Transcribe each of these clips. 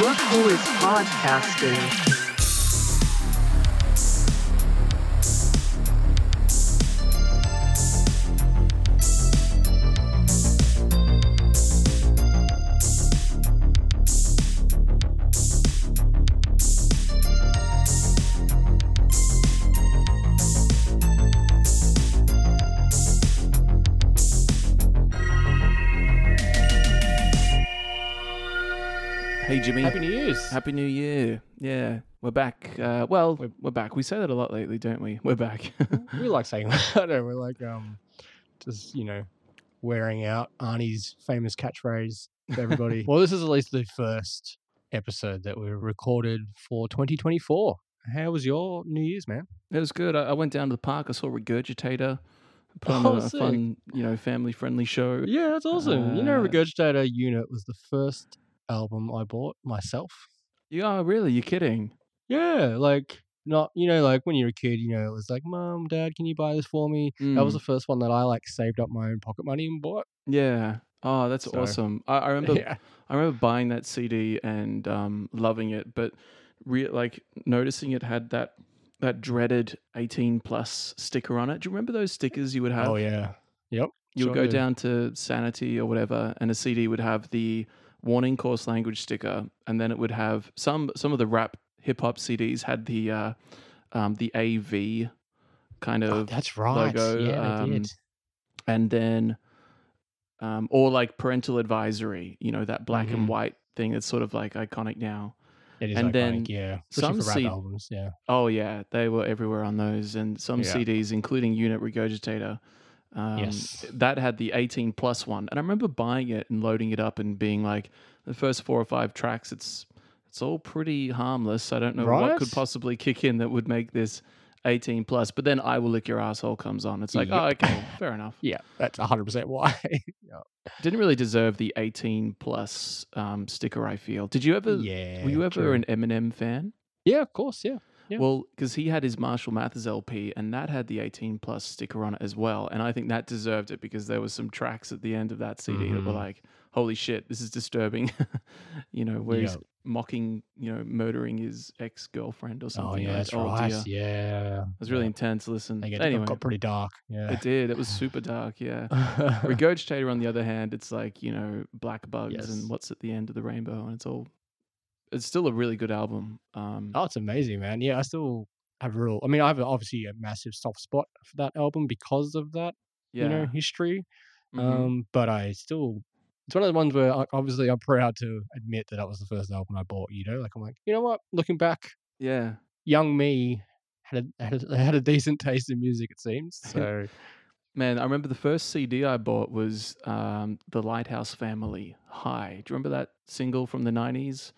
Look who is podcasting. Jimmy, Happy New Year's. Happy New Year. Yeah, we're back. Uh, well, we're, we're back. We say that a lot lately, don't we? We're back. we like saying that. I know, we're like um, just you know, wearing out Arnie's famous catchphrase to everybody. well, this is at least the first episode that we recorded for 2024. How was your New Year's, man? it was good. I, I went down to the park. I saw Regurgitator. Put on Oh, a, a sick. fun, you know, family-friendly show. Yeah, that's awesome. you know, Uh, Regurgitator Unit was the first album I bought myself. You are really? You're kidding? Yeah, like not you know, like when you're a kid, you know, it was like, Mom, Dad, can you buy this for me? That was Mm, the first one that I like saved up my own pocket money and bought. yeah. Oh, that's So- awesome. I, I remember. Yeah. I remember buying that CD and um, loving it, but re- like noticing it had that that dreaded 18 plus sticker on it. Do you remember those stickers you would have? Oh yeah. Yep. you would sure go do. down to Sanity or whatever, and a CD would have the warning course language sticker, and then it would have some some of the rap hip hop CDs had the uh, um, the AV kind Oh, of, that's right. logo, yeah, um, did. and then um, or like parental advisory, you know that black Mhm. and white thing that's sort of like iconic now. It is and iconic, then yeah. some Especially for rap C- albums, yeah. Oh yeah, they were everywhere on those, and some Yeah. CDs, including Unit Regurgitator. Um, Yes. that had the 18 plus one, and I remember buying it and loading it up and being like, the first four or five tracks, it's it's all pretty harmless. I don't know what could possibly kick in that would make this 18 plus. But then I will lick your asshole comes on. It's like, oh, okay, fair enough. Yeah, that's 100% why. yeah. Didn't really deserve the 18 plus um, sticker. I feel. Did you ever? yeah. were you ever true. an Eminem fan? Yeah, of course, yeah. Yeah. Well, because he had his Marshall Mathers LP, and that had the 18 plus sticker on it as well. And I think that deserved it because there was some tracks at the end of that CD that were Mhm. like, "Holy shit, this is disturbing," you know, where he's mocking, you know, murdering his ex girlfriend or Oh, something. yeah, like, that's oh, right. dear. Yeah. It was really intense. Listen, get, anyway, got pretty dark. Yeah. it did. It was super dark. Yeah. Regurgitator, on the other hand, it's like you know black bugs Yes. and what's at the end of the rainbow, and it's all. It's still a really good album. Um, oh, it's amazing, man. Yeah, I still have a real. I mean, I have obviously a massive soft spot for that album because of that, yeah. you know, history. mhm. Um, but I still, it's one of the ones where I- obviously I'm proud to admit that that was the first album I bought. You know, like I'm like, you know what? Looking back, yeah. young me had a, had a, had a decent taste in music. It seems so. Man, I remember the first CD I bought was um, the Lighthouse Family High. Do you remember that single from the nineties?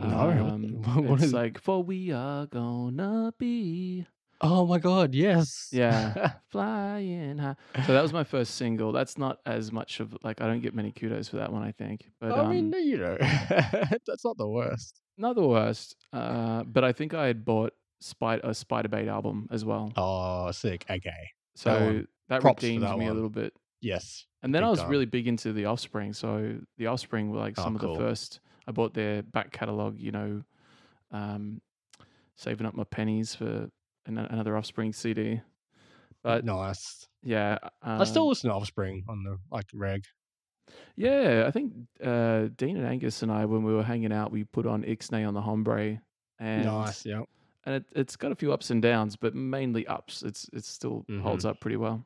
No, what it's is- like "For we are gonna be oh my god, yes. Yeah. flying high." So that was my first single. That's not as much of like I don't get many kudos for that one. I think, but I um, mean, you know, that's not the worst. not the worst. Uh, but I think I had bought Spider a Spiderbait album as well. Oh, sick. Okay. So one. that Props for redeemed that me a little bit. Yes. And then I was time. really big into the Offspring. So the Offspring were like Oh, some of cool. the first. I bought their back catalog. You know, um, saving up my pennies for an- another Offspring CD. But nice. yeah, I still um, listen to Offspring on the like reg. yeah. I think uh, Dean and Angus and I, when we were hanging out, we put on Ixnay on the Hombre, and nice. Yeah. and it, it's got a few ups and downs, but mainly ups. It's it still holds up pretty well.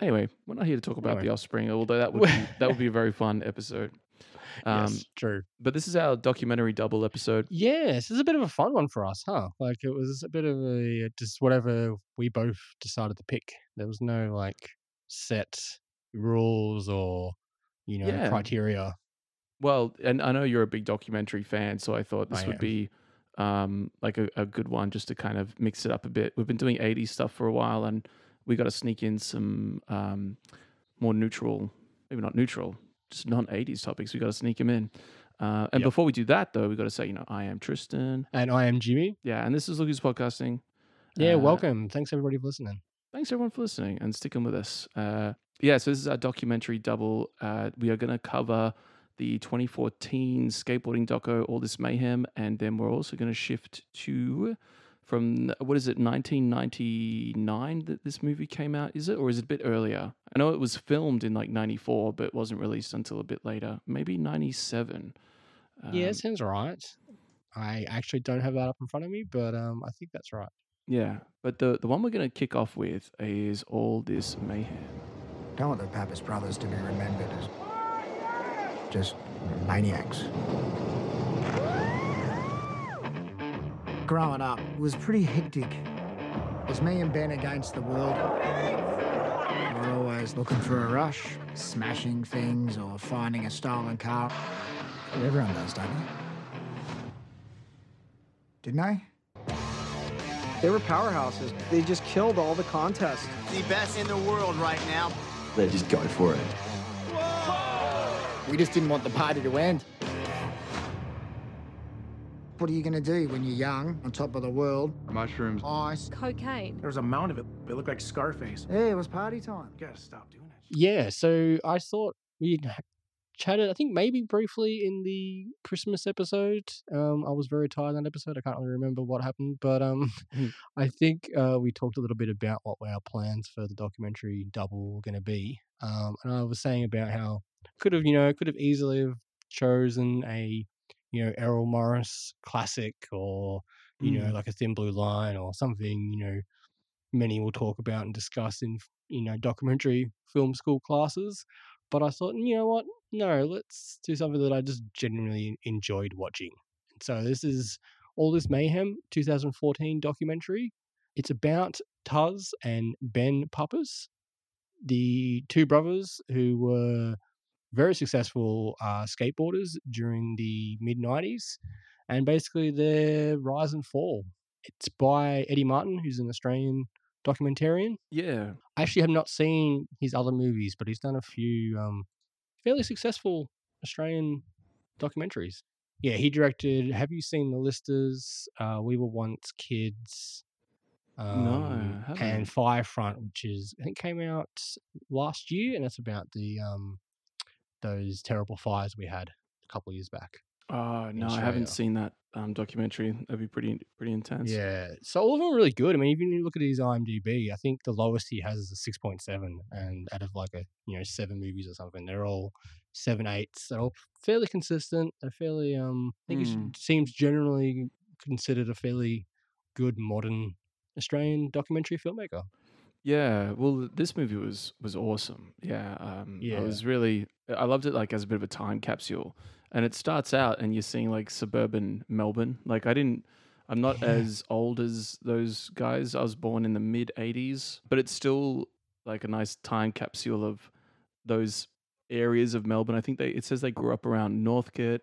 Anyway, we're not here to talk about Mm-hmm. Anyway. the Offspring, although that would be, that would be a very fun episode. Um, yes. True. But this is our documentary double episode. Yes, it's a bit of a fun one for us, huh? Like it was a bit of a just whatever we both decided to pick. There was no like set rules or you know Yeah. criteria. Well, and I know you're a big documentary fan, so I thought this I would am. be um, like a, a good one just to kind of mix it up a bit. We've been doing 80s stuff for a while, and we got to sneak in some um, more neutral, maybe not neutral, just non 80s topics. We got to sneak them in. Uh, and Yep. before we do that, though, we got to say, you know, I am Tristan. And I am Jimmy. Yeah, and this is Look Who's Podcasting. Yeah, Uh, welcome. Thanks everybody for listening. thanks everyone for listening and sticking with us. Uh, yeah, so this is our documentary double. Uh, we are going to cover the 2014 skateboarding doco All This Mayhem, and then we're also going to shift to from what is it 1999 that this movie came out is it or is it a bit earlier i know it was filmed in like 94 but wasn't released until a bit later maybe 97 yeah, Um, it sounds right. I actually don't have that up in front of me, but um, I think that's right. yeah but the the one we're going to kick off with is all this mayhem Don't want the Pappas brothers to be remembered as just maniacs. Growing up was pretty hectic. It was me and Ben against the world. We were always looking for a rush, smashing things or finding a stolen car. But everyone does, don't they? Didn't they? They were powerhouses. They just killed all the contests. the best in the world right now. They just go for it. We just didn't want the party to end. What are you going to do when you're young, on top of the world? Mushrooms. Ice. Cocaine. There was a mound of it. It looked like Scarface. Yeah, it was party time. You gotta stop doing that. Yeah, so I thought we chatted, I think maybe briefly in the Christmas episode. Um, I was very tired that episode. I can't really remember what happened, but um, Mhm. I think uh, we talked a little bit about what our plans for the documentary double were going to be. Um, and I was saying about how could have, you know, could have easily have chosen a, you know, Errol Morris classic or, you know, Mm. like a Thin Blue Line or something, you know, many will talk about and discuss in you know documentary film school classes. But i thought you know what? No let's do something that i just genuinely enjoyed watching. And so this is all this mayhem 2014 documentary. It's about Tas and ben Pappas, the two brothers who were very successful uh, skateboarders during the mid 90s and basically their rise and fall it's by eddie martin who's an australian documentarian yeah I actually have not seen his other movies, but he's done a few um, fairly successful Australian documentaries. Yeah, he directed. Have you seen The Listers? Uh, we were once kids. Um, haven't. and Firefront, which is I think came out last year, and it's about the um, those terrible fires we had a couple of years back. oh no i haven't seen that um, documentary that'd be pretty pretty intense Yeah, so all of them are really good. I mean, even if you look at his IMDb, I think the lowest he has is a six point seven, and out of like a you know seven movies or something, they're all seven eights. They're all fairly consistent. They're fairly um. I think Mm. it seems generally considered a fairly good modern Australian documentary filmmaker. Yeah, well, this movie was was awesome. Yeah, um, I Yeah. was really I loved it like as a bit of a time capsule, and it starts out and you're seeing like suburban Melbourne. Like I didn't, I'm not Yeah. as old as those guys. I was born in the mid '80s, but it's still like a nice time capsule of those areas of Melbourne. I think they it says they grew up around Northcote,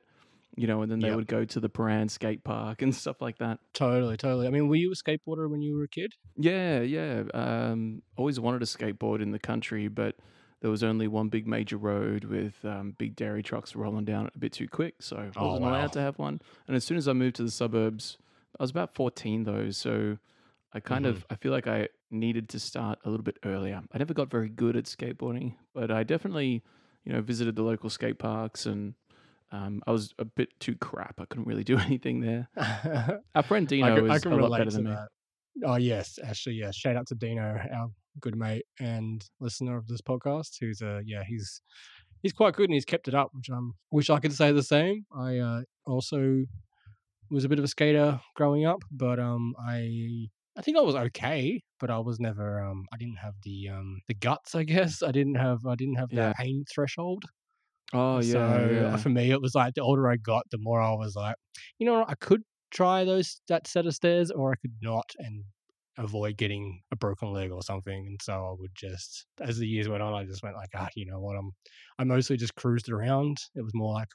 you know, and then they Yep. would go to the Prahran skate park and stuff like that. Totally, totally. I mean, were you a skateboarder when you were a kid? Yeah, yeah. Um, always wanted to skateboard in the country, but there was only one big major road with um, big dairy trucks rolling down it a bit too quick, so I Oh, wasn't wow. allowed to have one. And as soon as I moved to the suburbs, I was about fourteen though, so I kind Mm-hmm. of I feel like I needed to start a little bit earlier. I never got very good at skateboarding, but I definitely, you know, visited the local skate parks and. Um, I was a bit too crap. I couldn't really do anything there. Our friend Dino I can, I is can a lot better than me. that. Oh yes, actually, yeah. Shout out to Dino, our good mate and listener of this podcast. Who's uh yeah, he's he's quite good and he's kept it up, which I'm wish I could say the same. I uh, also was a bit of a skater growing up, but um I I think I was okay, but I was never um I didn't have the um the guts. I guess I didn't have I didn't have Yeah. that pain threshold. Oh yeah, so yeah. for me, it was like the older I got, the more I was like, you know, I could try those that set of stairs, or I could not and avoid getting a broken leg or something. And so I would just, as the years went on, I just went like, ah, you know what, I'm, I mostly just cruised around. It was more like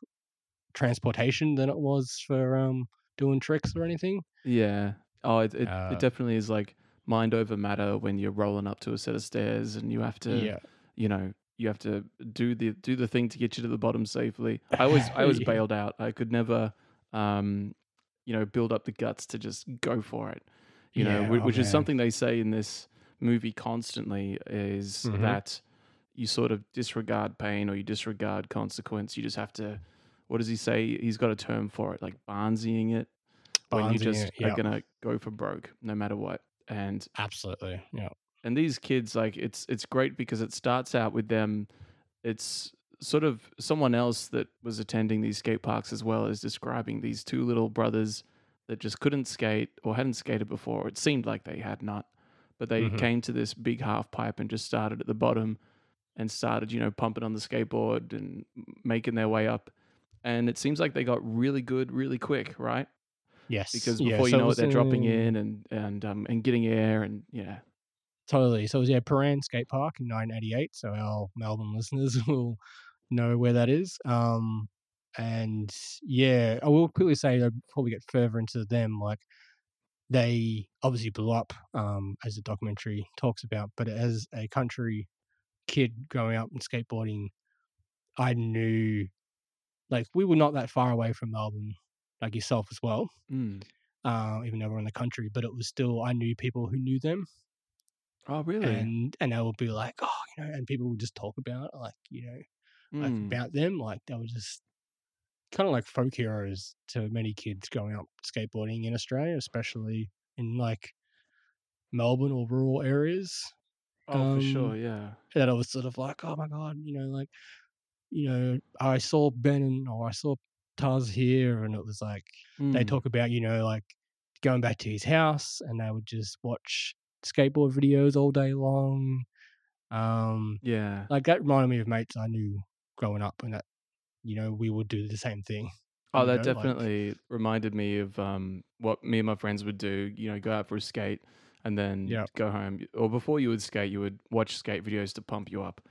transportation than it was for um doing tricks or anything. Yeah. Oh, it it, Uh, it definitely is like mind over matter when you're rolling up to a set of stairs and you have to, yeah, you know, you have to do the do the thing to get you to the bottom safely. I was I was bailed out. I could never, um, you know, build up the guts to just go for it. You know, Yeah, whi- oh, which is something they say in this movie constantly is Mhm. that you sort of disregard pain or you disregard consequence. You just have to. What does he say? He's got a term for it, like barnsying it, when you just it, yeah. are gonna go for broke no matter what. And Absolutely. Yeah. And these kids like it's it's great because it starts out with them it's sort of someone else that was attending these skate parks as well as describing these two little brothers that just couldn't skate or hadn't skated before it seemed like they had not but they Mhm. came to this big half pipe and just started at the bottom and started you know pumping on the skateboard and making their way up and it seems like they got really good really quick right Yes. because yeah, before so you know it they're dropping in- in and and um and getting air and yeah Totally. So it was yeah, Prahran Skate Park in 1988. So our Melbourne listeners will know where that is. Um, and yeah, I will quickly say though, before we get further into them, like they obviously blew up, um, as the documentary talks about. But as a country kid growing up and skateboarding, I knew like we were not that far away from Melbourne, like yourself as well. Mm. Uh, even though we're in the country, but it was still I knew people who knew them oh really and and they would be like, oh, you know, and people would just talk about like you know like Mm. about them, like they were just kind of like folk heroes to many kids growing up skateboarding in Australia, especially in like Melbourne or rural areas. Oh, for sure, Um, yeah. That I was sort of like, oh my god, you know, like you know, I saw Ben and or I saw Tas here, and it was like they Mm. talk about you know like going back to his house and they would just watch skateboard videos all day long um Yeah. like that reminded me of mates i knew growing up and that you know we would do the same thing Oh, that know, like- definitely reminded me of um, what me and my friends would do. You know, go out for a skate and then Yep. go home. Or before you would skate, you would watch skate videos to pump you up.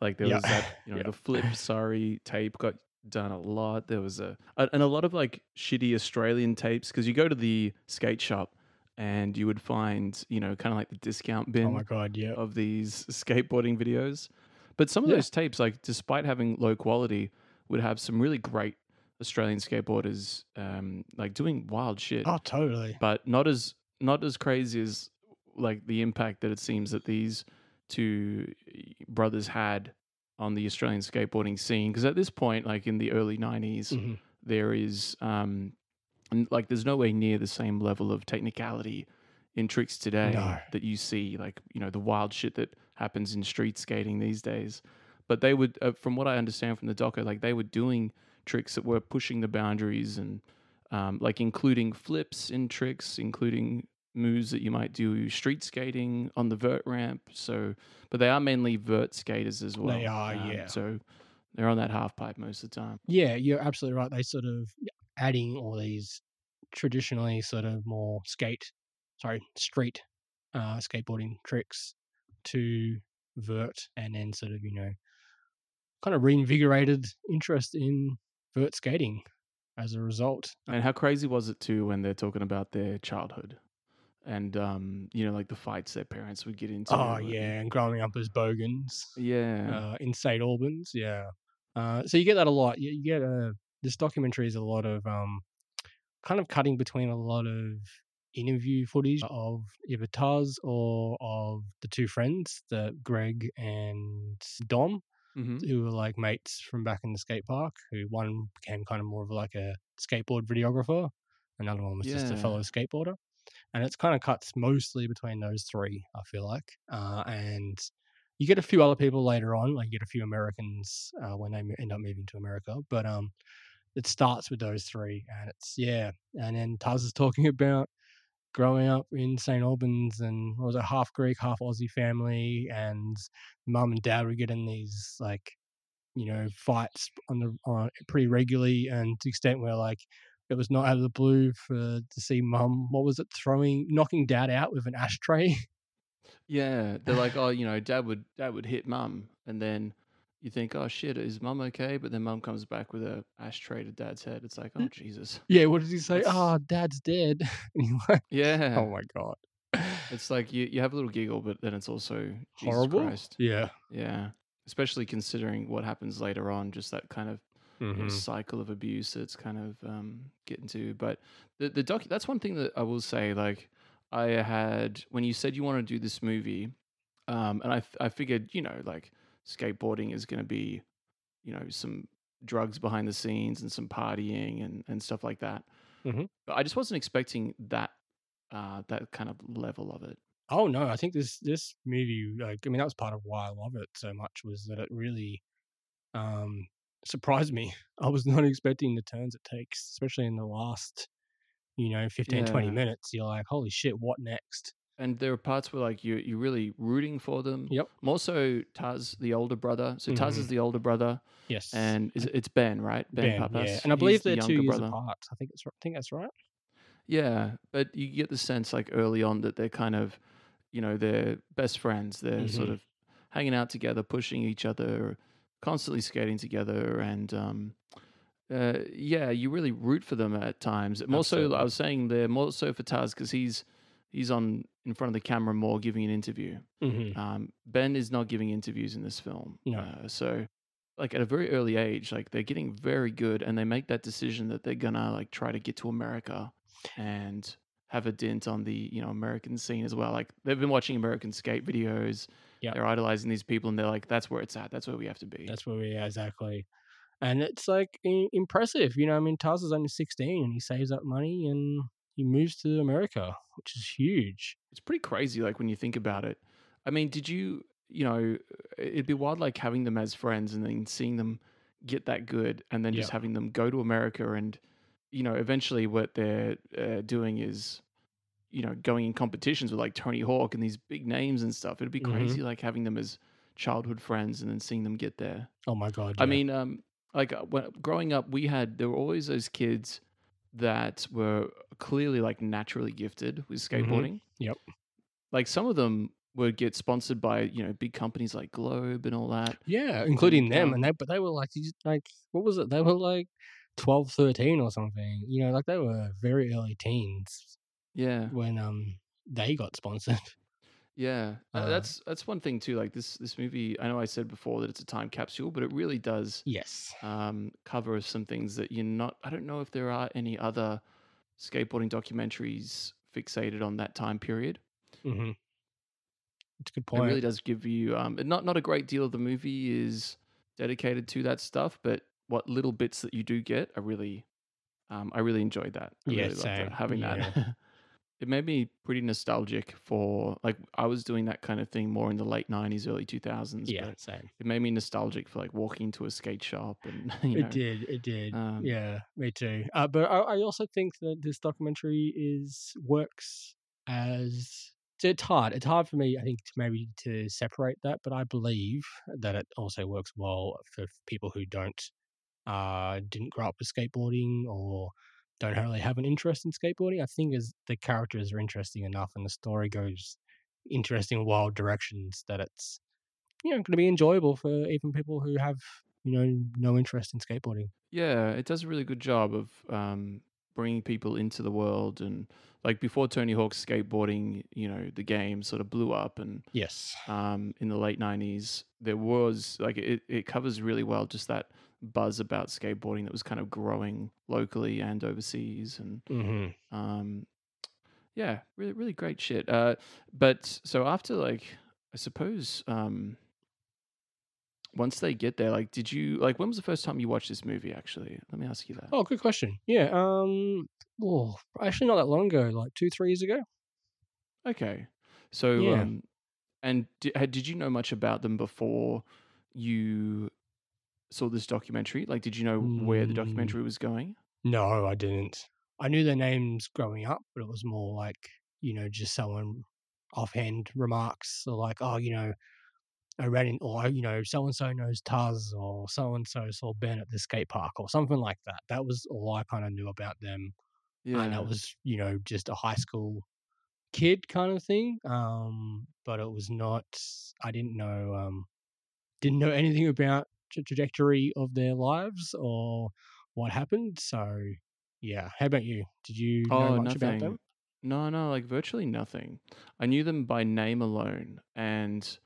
Like there was that, you know, Yeah. the flip sorry tape got done a lot. There was a a- and a lot of like shitty Australian tapes because you go to the skate shop and you would find you know kind of like the discount bin oh my god yeah of these skateboarding videos. But some of Yeah. those tapes, like despite having low quality, would have some really great Australian skateboarders, um, like doing wild shit. oh totally But not as not as crazy as like the impact that it seems that these two brothers had on the Australian skateboarding scene. Because at this point, like in the early '90s, Mhm. there is um, and, like there's no way near the same level of technicality in tricks today No. that you see like you know the wild shit that happens in street skating these days. But they would uh, from what i understand from the doco like they were doing tricks that were pushing the boundaries and um, like including flips in tricks including moves that you might do street skating on the vert ramp. So but they are mainly vert skaters as well. They are, Um, yeah. so they're on that half pipe most of the time. Yeah you're absolutely right. They sort of adding all these traditionally sort of more skate sorry street uh skateboarding tricks to vert and then sort of you know kind of reinvigorated interest in vert skating as a result And how crazy was it too when they're talking about their childhood and um, you know, like the fights their parents would get into. Oh and- yeah, and growing up as bogans yeah, uh, in St Albans, yeah. Uh, so you get that a lot. You, you get a this documentary is a lot of um, kind of cutting between a lot of interview footage of either Tas or of the two friends, the Greg and Dom, hmm who were like mates from back in the skate park. Who one became kind of more of like a skateboard videographer, another one was just a fellow skateboarder, and it's kind of cuts mostly between those three. I feel like, uh, and you get a few other people later on, like you get a few Americans uh, when they end up moving to America, but um, it starts with those three, and it's yeah, and then Tas is talking about growing up in St. Albans and was a half Greek, half Aussie family, and mum and dad would get in these like, you know, fights on the on pretty regularly, and to the extent where like it was not out of the blue for to see mum. What was it? Throwing, knocking dad out with an ashtray. yeah. They're like, oh, you know, dad would dad would hit mum, and then you think, oh shit, is mum okay? But then mum comes back with a ashtray to dad's head. It's like, oh Jesus, yeah. What does he say? That's- Oh, dad's dead. like, yeah. oh my god, It's like you you have a little giggle, but then it's also Jesus horrible. Christ. Yeah. Yeah, especially considering what happens later on, just that kind of you know, Mhm. cycle of abuse that's kind of um, getting to. But the the doc that's one thing that I will say. Like I had when you said you want to do this movie, um, and I figured you know like skateboarding is going to be, you know, some drugs behind the scenes and some partying and, and stuff like that. Mhm. But I just wasn't expecting that uh, that kind of level of it. Oh no, I think this this movie, like, I mean, that was part of why I love it so much was that it really um surprised me. I was not expecting the turns it takes, especially in the last, you know, 15, 20 minutes. You're like, holy shit, what next? And there are parts where like you you're really rooting for them. Yep. More so Tas, the older brother. So Tas is Mhm. the older brother, Yes. and is, it's Ben, right? Ben, Ben, Pappas. yeah. And I believe the they're two younger years brother. apart. I think it's, I think that's right. Yeah, but you get the sense like early on that they're kind of, you know, they're best friends. They're sort Mhm. of hanging out together, pushing each other, constantly skating together, and um, uh, yeah, you really root for them at times. More so, I was saying they're more so for Tas because he's he's on in front of the camera more, giving an interview. Mm-hmm. Um, ben is not giving interviews in this film. No. Uh, so, like at a very early age, like they're getting very good, and they make that decision that they're gonna like try to get to America and have a dent on the you know American scene as well. Like they've been watching American skate videos. Yep. They're idolizing these people, and they're like, "That's where it's at. That's where we have to be." That's where we are exactly. And it's like impressive, you know. I mean, Tas is only 16 and he saves up money and he moves to America, which is huge. it's pretty crazy like when you think about it i mean did you you know it'd be wild like having them as friends and then seeing them get that good and then just having them go to america and you know eventually what they're uh, doing is you know going in competitions with like tony hawk and these big names and stuff it'd be Mhm. crazy like having them as childhood friends and then seeing them get there Oh my god! I mean, um, like uh, when growing up, we had there were always those kids that were clearly like naturally gifted with skateboarding. Yep. Like some of them would get sponsored by you know big companies like Globe and all that. yeah, including them, um, and they but they were like like what was it? They were like 12, 13 or something. You know, like they were very early teens Yeah, when um they got sponsored. yeah. Uh, Uh, that's that's one thing too. Like this this movie, I know I said before that it's a time capsule, but it really does yes. um, cover some things that you're not. I don't know if there are any other skateboarding documentaries fixated on that time period. Mm-hmm. It's a good point. It really does give you um, not not a great deal of the movie is dedicated to that stuff, but what little bits that you do get are really, um, I really enjoyed that. I Yeah, really loved that, same. having that. Yeah. it made me pretty nostalgic for like I was doing that kind of thing more in the late '90s, early 2000s. yeah, but same. it made me nostalgic for like walking into a skate shop and you know, It did. It did. um, yeah, me too. Uh, but I, I also think that this documentary is works as it's hard. It's hard for me, I think, to maybe to separate that. But I believe that it also works well for people who don't uh didn't grow up with skateboarding or don't really have an interest in skateboarding. I think as the characters are interesting enough and the story goes interesting wild directions that it's you know going to be enjoyable for even people who have you know no interest in skateboarding. Yeah, it does a really good job of um, bringing people into the world and like before Tony Hawk's skateboarding, you know, the game sort of blew up and Yes. um, in the late 90s there was like it, it covers really well just that buzz about skateboarding that was kind of growing locally and overseas and Mm-hmm. um, yeah, really really great shit. Uh, but so after like I suppose um, once they get there, like did you like when was the first time you watched this movie actually? Let me ask you that. Oh, good question. Yeah. Um. Oh, actually, not that long ago. Like two, three years ago. Okay. So, Yeah. um, and did, did you know much about them before you saw this documentary? Like, did you know where the Mm. documentary was going? No, I didn't. I knew their names growing up, but it was more like you know just someone offhand remarks or like, oh, you know, I ran in, or you know, so and so knows Tas, or so and so saw Ben at the skate park, or something like that. That was all I kind of knew about them. Yeah. and it was you know just a high school kid kind of thing um but it was not i didn't know um didn't know anything about the trajectory of their lives or what happened so yeah how about you did you know oh, much about them No, no, like virtually nothing. I knew them by name alone, and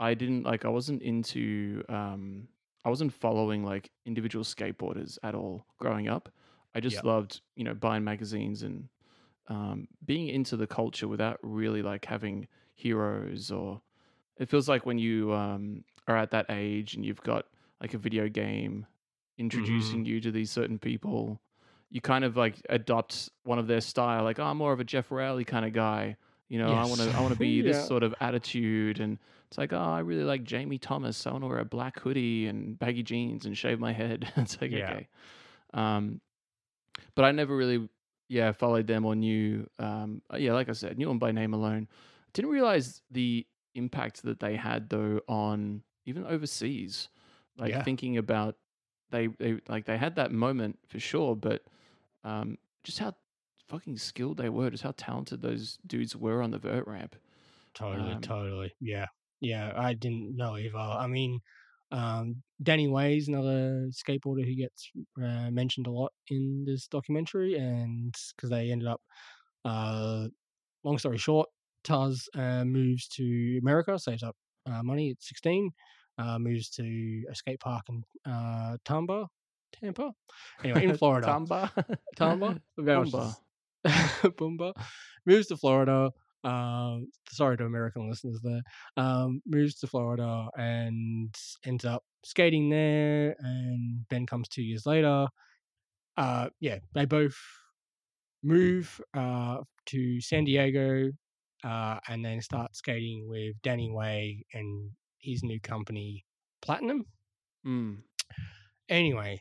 I didn't like. I wasn't into. Um, I wasn't following like individual skateboarders at all growing up. I just Yep. loved, you know, buying magazines and um, being into the culture without really like having heroes or it feels like when you um, are at that age and you've got like a video game introducing you to these certain people, you kind of like adopt one of their style. Like, oh, I'm more of a Geoff Rowley kind of guy. You know, I want to I want to be this sort of attitude, and it's like, oh, I really like Jamie Thomas. I want to wear a black hoodie and baggy jeans and shave my head. it's like Yeah. okay, um, but I never really, yeah, followed them or knew. Um, uh, yeah, like I said, knew them by name alone. Didn't realize the impact that they had though on even overseas. Like Yeah. thinking about they they like they had that moment for sure, but um, just how fucking skilled they were, just how talented those dudes were on the vert ramp. Totally, Um, totally. Yeah. Yeah, I didn't know either. I mean, um, Danny Way's another skateboarder who gets uh, mentioned a lot in this documentary, and because they ended up, uh, long story short, Tas uh, moves to America, saves up uh, money at 16, uh, moves to a skate park in uh, Tampa, Tampa, anyway, in Florida. Tampa, I Boomba. Boomba moves to Florida. Um, sorry to American listeners there. Um, moves to Florida and ends up skating there. And Ben comes two years later. Uh, yeah, they both move uh, to San Diego uh, and then start skating with Danny Way and his new company, Platinum Mm. anyway,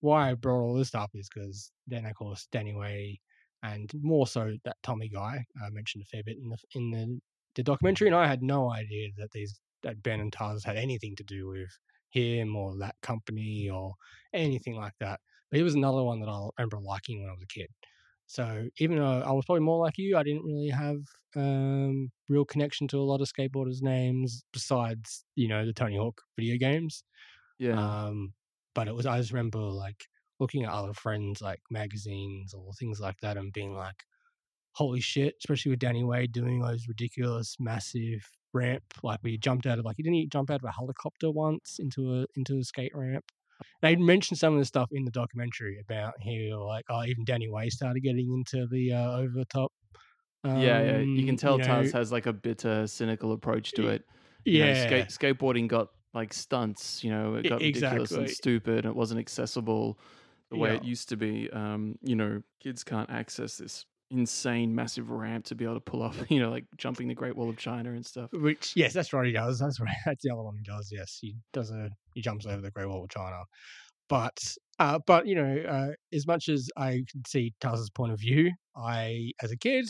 why I brought all this up is because then, of course, Danny Way and more so that Tommy guy I mentioned a fair bit in the in the, the documentary, and I had no idea that these that Ben and Tas had anything to do with him or that company or anything like that. But he was another one that I remember liking when I was a kid. So even though I was probably more like you, I didn't really have um, real connection to a lot of skateboarders' names besides you know the Tony Hawk video games. Yeah. Um, but it was I just remember like looking at other friends like magazines or things like that and being like, holy shit, especially with Danny Way doing those ridiculous massive ramp like where you jumped out of like he didn't he jump out of a helicopter once into a into a skate ramp? They mentioned some of the stuff in the documentary about how like oh even Danny Way started getting into the uh, over the top. yeah, yeah. You um, can tell know, Tas has like a bitter, cynical approach to it. You know, Yeah, skateboarding got like stunts. You know, it got ridiculous and exactly. stupid. It wasn't accessible the way it used to be. Um, you know, kids can't access this insane, massive ramp to be able to pull off. You know, like jumping the Great Wall of China and stuff. Which yes, that's right. He does. That's right. That's the other one he does. Yes, he does a he jumps over the Great Wall of China. But uh, but you know, uh, as much as I can see Tas's point of view, I as a kid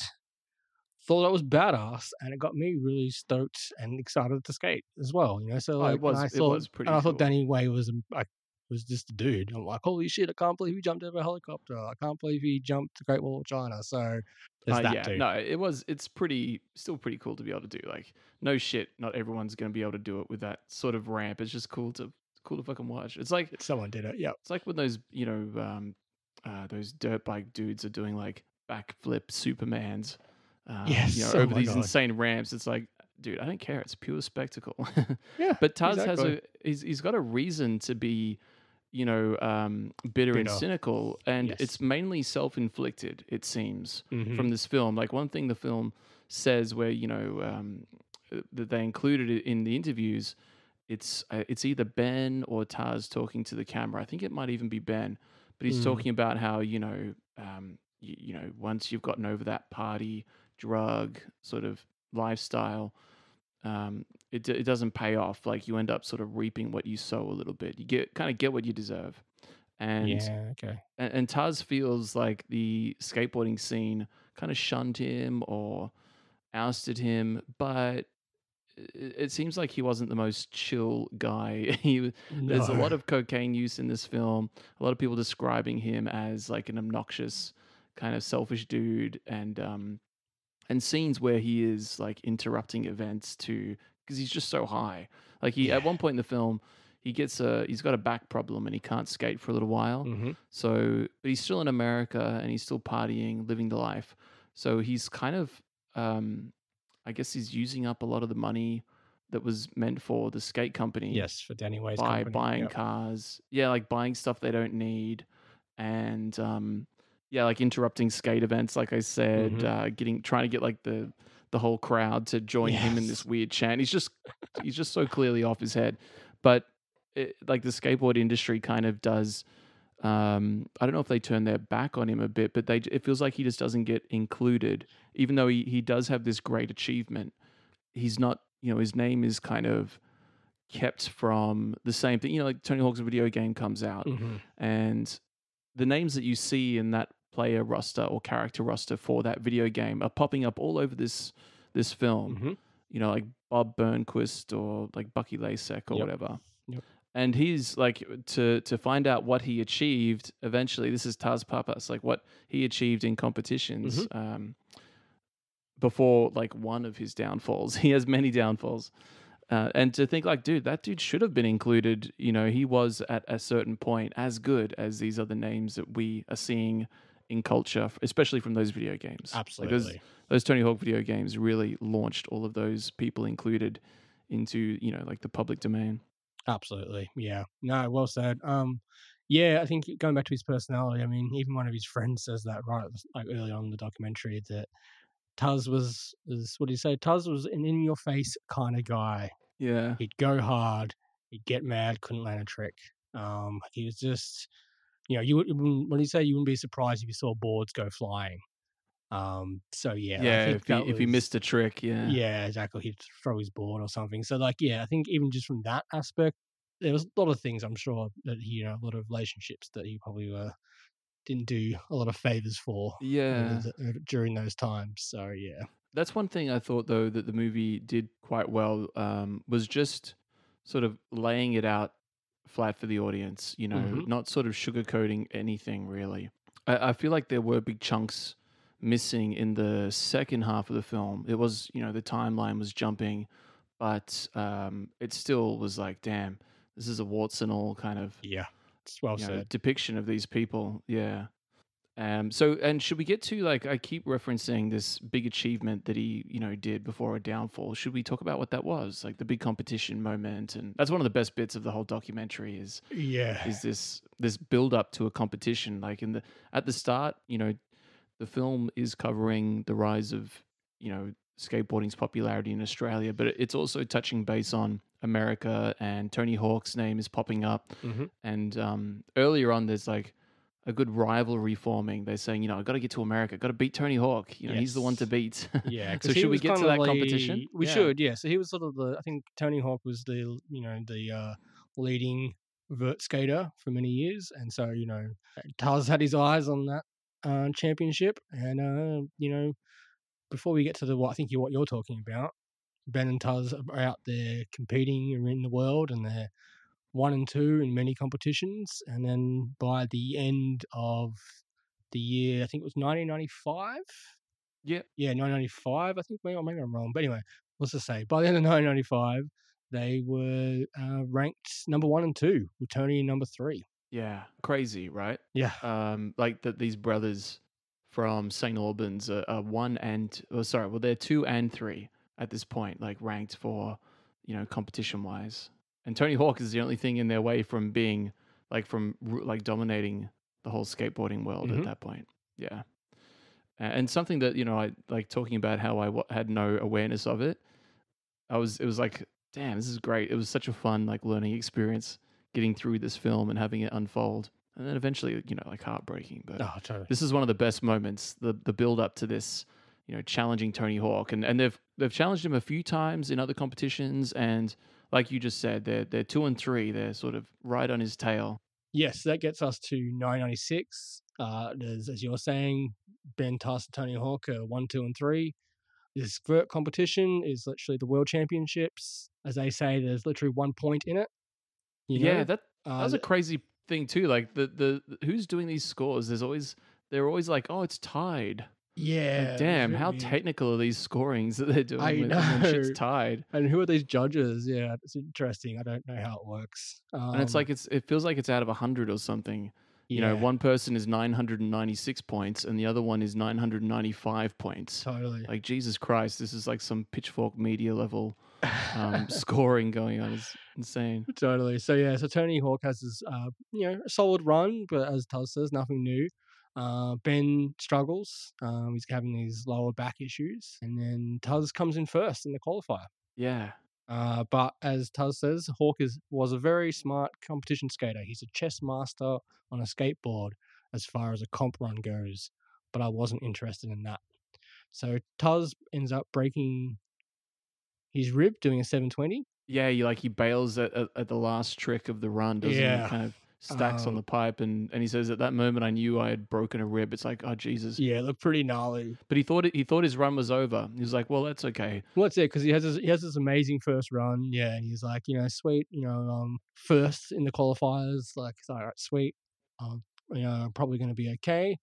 thought that was badass, and it got me really stoked and excited to skate as well. You know, so Oh, like it was. I it thought, was pretty. and I thought cool. Danny Way was um, like was just a dude. I'm like, holy shit! I can't believe he jumped over a helicopter. I can't believe he jumped the Great Wall of China. So Uh, that yeah, no, it was. It's pretty, still pretty cool to be able to do. Like, no shit, not everyone's going to be able to do it with that sort of ramp. It's just cool to, cool to fucking watch. It's like, Someone did it. yeah. it's like when those, you know, um, uh, those dirt bike dudes are doing like backflip Supermans. Um, Yes, you know, oh over these God. insane ramps. It's like, dude, I don't care. It's pure spectacle. Yeah. but Tas has a, he's, he's got a reason to be, you know, um, bitter, and cynical, and Yes. it's mainly self-inflicted. It seems Mhm. from this film. Like one thing the film says, where you know um, that they included it in the interviews, it's uh, it's either Ben or Tas talking to the camera. I think it might even be Ben, but he's Mm. talking about how you know um, you, you know once you've gotten over that party drug sort of lifestyle. Um, it, it doesn't pay off. Like you end up sort of reaping what you sow a little bit. You get kind of get what you deserve, and yeah. Okay. and, and Tas feels like the skateboarding scene kind of shunned him or ousted him, but it, it seems like he wasn't the most chill guy. he was, there's a lot of cocaine use in this film. A lot of people describing him as like an obnoxious, kind of selfish dude, and um, and scenes where he is like interrupting events to because he's just so high. Like he at one point in the film, he gets a he's got a back problem and he can't skate for a little while. hmm So, but he's still in America and he's still partying, living the life. So he's kind of, um, I guess he's using up a lot of the money that was meant for the skate company Yes, for Danny Way's by company. buying Yep. cars. Yeah, like buying stuff they don't need, and um, yeah, like interrupting skate events. Like I said, Mhm. uh, getting trying to get like the the whole crowd to join him in this weird chant. He's just he's just so clearly off his head. But it, like the skateboard industry kind of does. Um, I don't know if they turn their back on him a bit, but they it feels like he just doesn't get included, even though he, he does have this great achievement. He's not, you know, his name is kind of kept from the same thing. You know, like Tony Hawk's video game comes out, Mhm. and the names that you see in that player roster or character roster for that video game are popping up all over this this film. Mhm. You know, like Bob Burnquist or like Bucky Lasek or Yep. whatever. Yep. And he's like to to find out what he achieved eventually. This is Tas Pappas, like what he achieved in competitions. Mm-hmm. Um, before like one of his downfalls, he has many downfalls. Uh, and to think like, dude, that dude should have been included. You know, he was at a certain point as good as these other names that we are seeing in culture, especially from those video games. Like Absolutely. those, those Tony Hawk video games really launched all of those people included into you know like the public domain. Absolutely. Yeah. No, well said. Um, yeah, I think going back to his personality, I mean, even one of his friends says that right like early on in the documentary that Tas was is what do you say? Tas was an in your face kind of guy. Yeah, He'd go hard, he'd get mad, couldn't land a trick. Um, he was just you know, you would when you say? You wouldn't be surprised if you saw boards go flying. Um, so yeah, yeah. If he that if he missed a trick, yeah, yeah, exactly. He'd throw his board or something. So like, yeah, I think even just from that aspect, there was a lot of things I'm sure that he, you know, a lot of relationships that he probably uh, didn't do a lot of favors for yeah. uh, during those times. So yeah, That's one thing I thought though that the movie did quite well um, was just sort of laying it out flat for the audience. You know, Mhm. not sort of sugarcoating anything really. I, I feel like there were big chunks missing in the second half of the film. It was you know the timeline was jumping, but um, it still was like, damn, this is a warts and all kind of yeah, it's well you know, said. depiction of these people. Yeah. Um. So, and should we get to like I keep referencing this big achievement that he, you know, did before a downfall? Should we talk about what that was, like the big competition moment? And that's one of the best bits of the whole documentary is Yeah, is this this build up to a competition. Like in the at the start, you know, the film is covering the rise of you know skateboarding's popularity in Australia, but it's also touching base on America and Tony Hawk's name is popping up. Mhm. And um, earlier on, there's like a good rivalry forming. They're saying, you know, I got to get to America, got to beat Tony Hawk. You know, he's the one to beat. Yeah. so should we get to that like- competition? We Yeah. should, yeah. So he was sort of the. I think Tony Hawk was the, you know, the uh, leading vert skater for many years, and so you know, Tas had his eyes on that uh, championship, and uh, you know, before we get to the what I think you what you're talking about, Ben and Tas are out there competing in the world, and they're one and two in many competitions, and then by the end of the year, I think it was 1995. Yeah. Yeah, 1995. I think maybe, maybe I'm wrong, but anyway, let's just say by the end of 1995, they were uh, ranked number one and two, with Tony number three. yeah, crazy, right? Yeah, um, like that these brothers from St. Albans are, are one and oh, sorry, well they're two and three at this point, like ranked for you know competition wise. And Tony Hawk is the only thing in their way from being like from like dominating the whole skateboarding world Mhm. at that point. Yeah, and something that you know I like talking about how I w- had no awareness of it. I was it was like damn this is great. It was such a fun like learning experience getting through this film and having it unfold and then eventually you know like heartbreaking but oh, totally. this is one of the best moments the the build up to this you know challenging Tony Hawk and and they've they've challenged him a few times in other competitions and like you just said they're they're 2 and 3 they're sort of right on his tail Yes, that gets us to 996. Uh, there's, as you're saying, Ben and Tony Hawk are one, two, and three. This vert competition is literally the world championships. As they say, there's literally one point in it. You know? yeah that Uh, that was a crazy thing too like the, the the- who's doing these scores there's always they're always like oh it's tied yeah. like, damn how technical are these scorings that they're doing I when, when shit's tied And who are these judges? Yeah, it's interesting. I don't know how it works. and it's Um, like it's it feels like it's out of 100 or something you know one person is 996 points and the other one is 995 points totally. like jesus christ this is like some pitchfork media level um, scoring going on it's insane Totally. So yeah, so Tony Hawk has his uh, you know, a solid run, but as Tas says, nothing new. Uh, ben struggles. Um, he's having these lower back issues, and then Tas comes in first in the qualifier. Yeah. Uh, but as Tas says, Hawk is was a very smart competition skater. He's a chess master on a skateboard as far as a comp run goes, but I wasn't interested in that. So Tas ends up breaking his rib doing a 720. Yeah, he like he bails at, at, at the last trick of the run, doesn't Yeah. he? Kind of stacks on Um, the pipe and, and he says at that moment I knew I had broken a rib. It's like, oh Jesus. Yeah, it looked pretty gnarly. But he thought it, he thought his run was over. He was like, Well, that's okay. What's it? Because he has this, he has this amazing first run. Yeah, and he's like, you know, sweet, you know, um, first in the qualifiers. Like, all right, sweet. Um, you know, I'm probably going to be okay.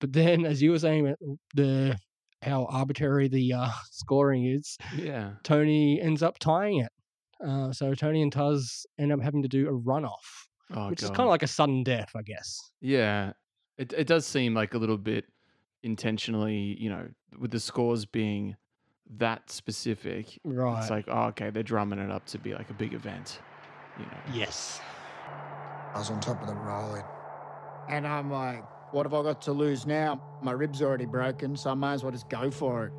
But then, as you were saying, uh, the how arbitrary the uh, scoring is, Yeah. Tony ends up tying it. Uh, so Tony and Taz end up having to do a runoff, Oh which is kind of like a sudden death, I guess. Yeah. It it does seem like a little bit intentionally, you know, with the scores being that specific. Right. It's like, oh, okay, they're drumming it up to be like a big event. You know. yes. I was on top of the rolling. And I'm like, what have I got to lose now? My rib's already broken, so I might as well just go for it.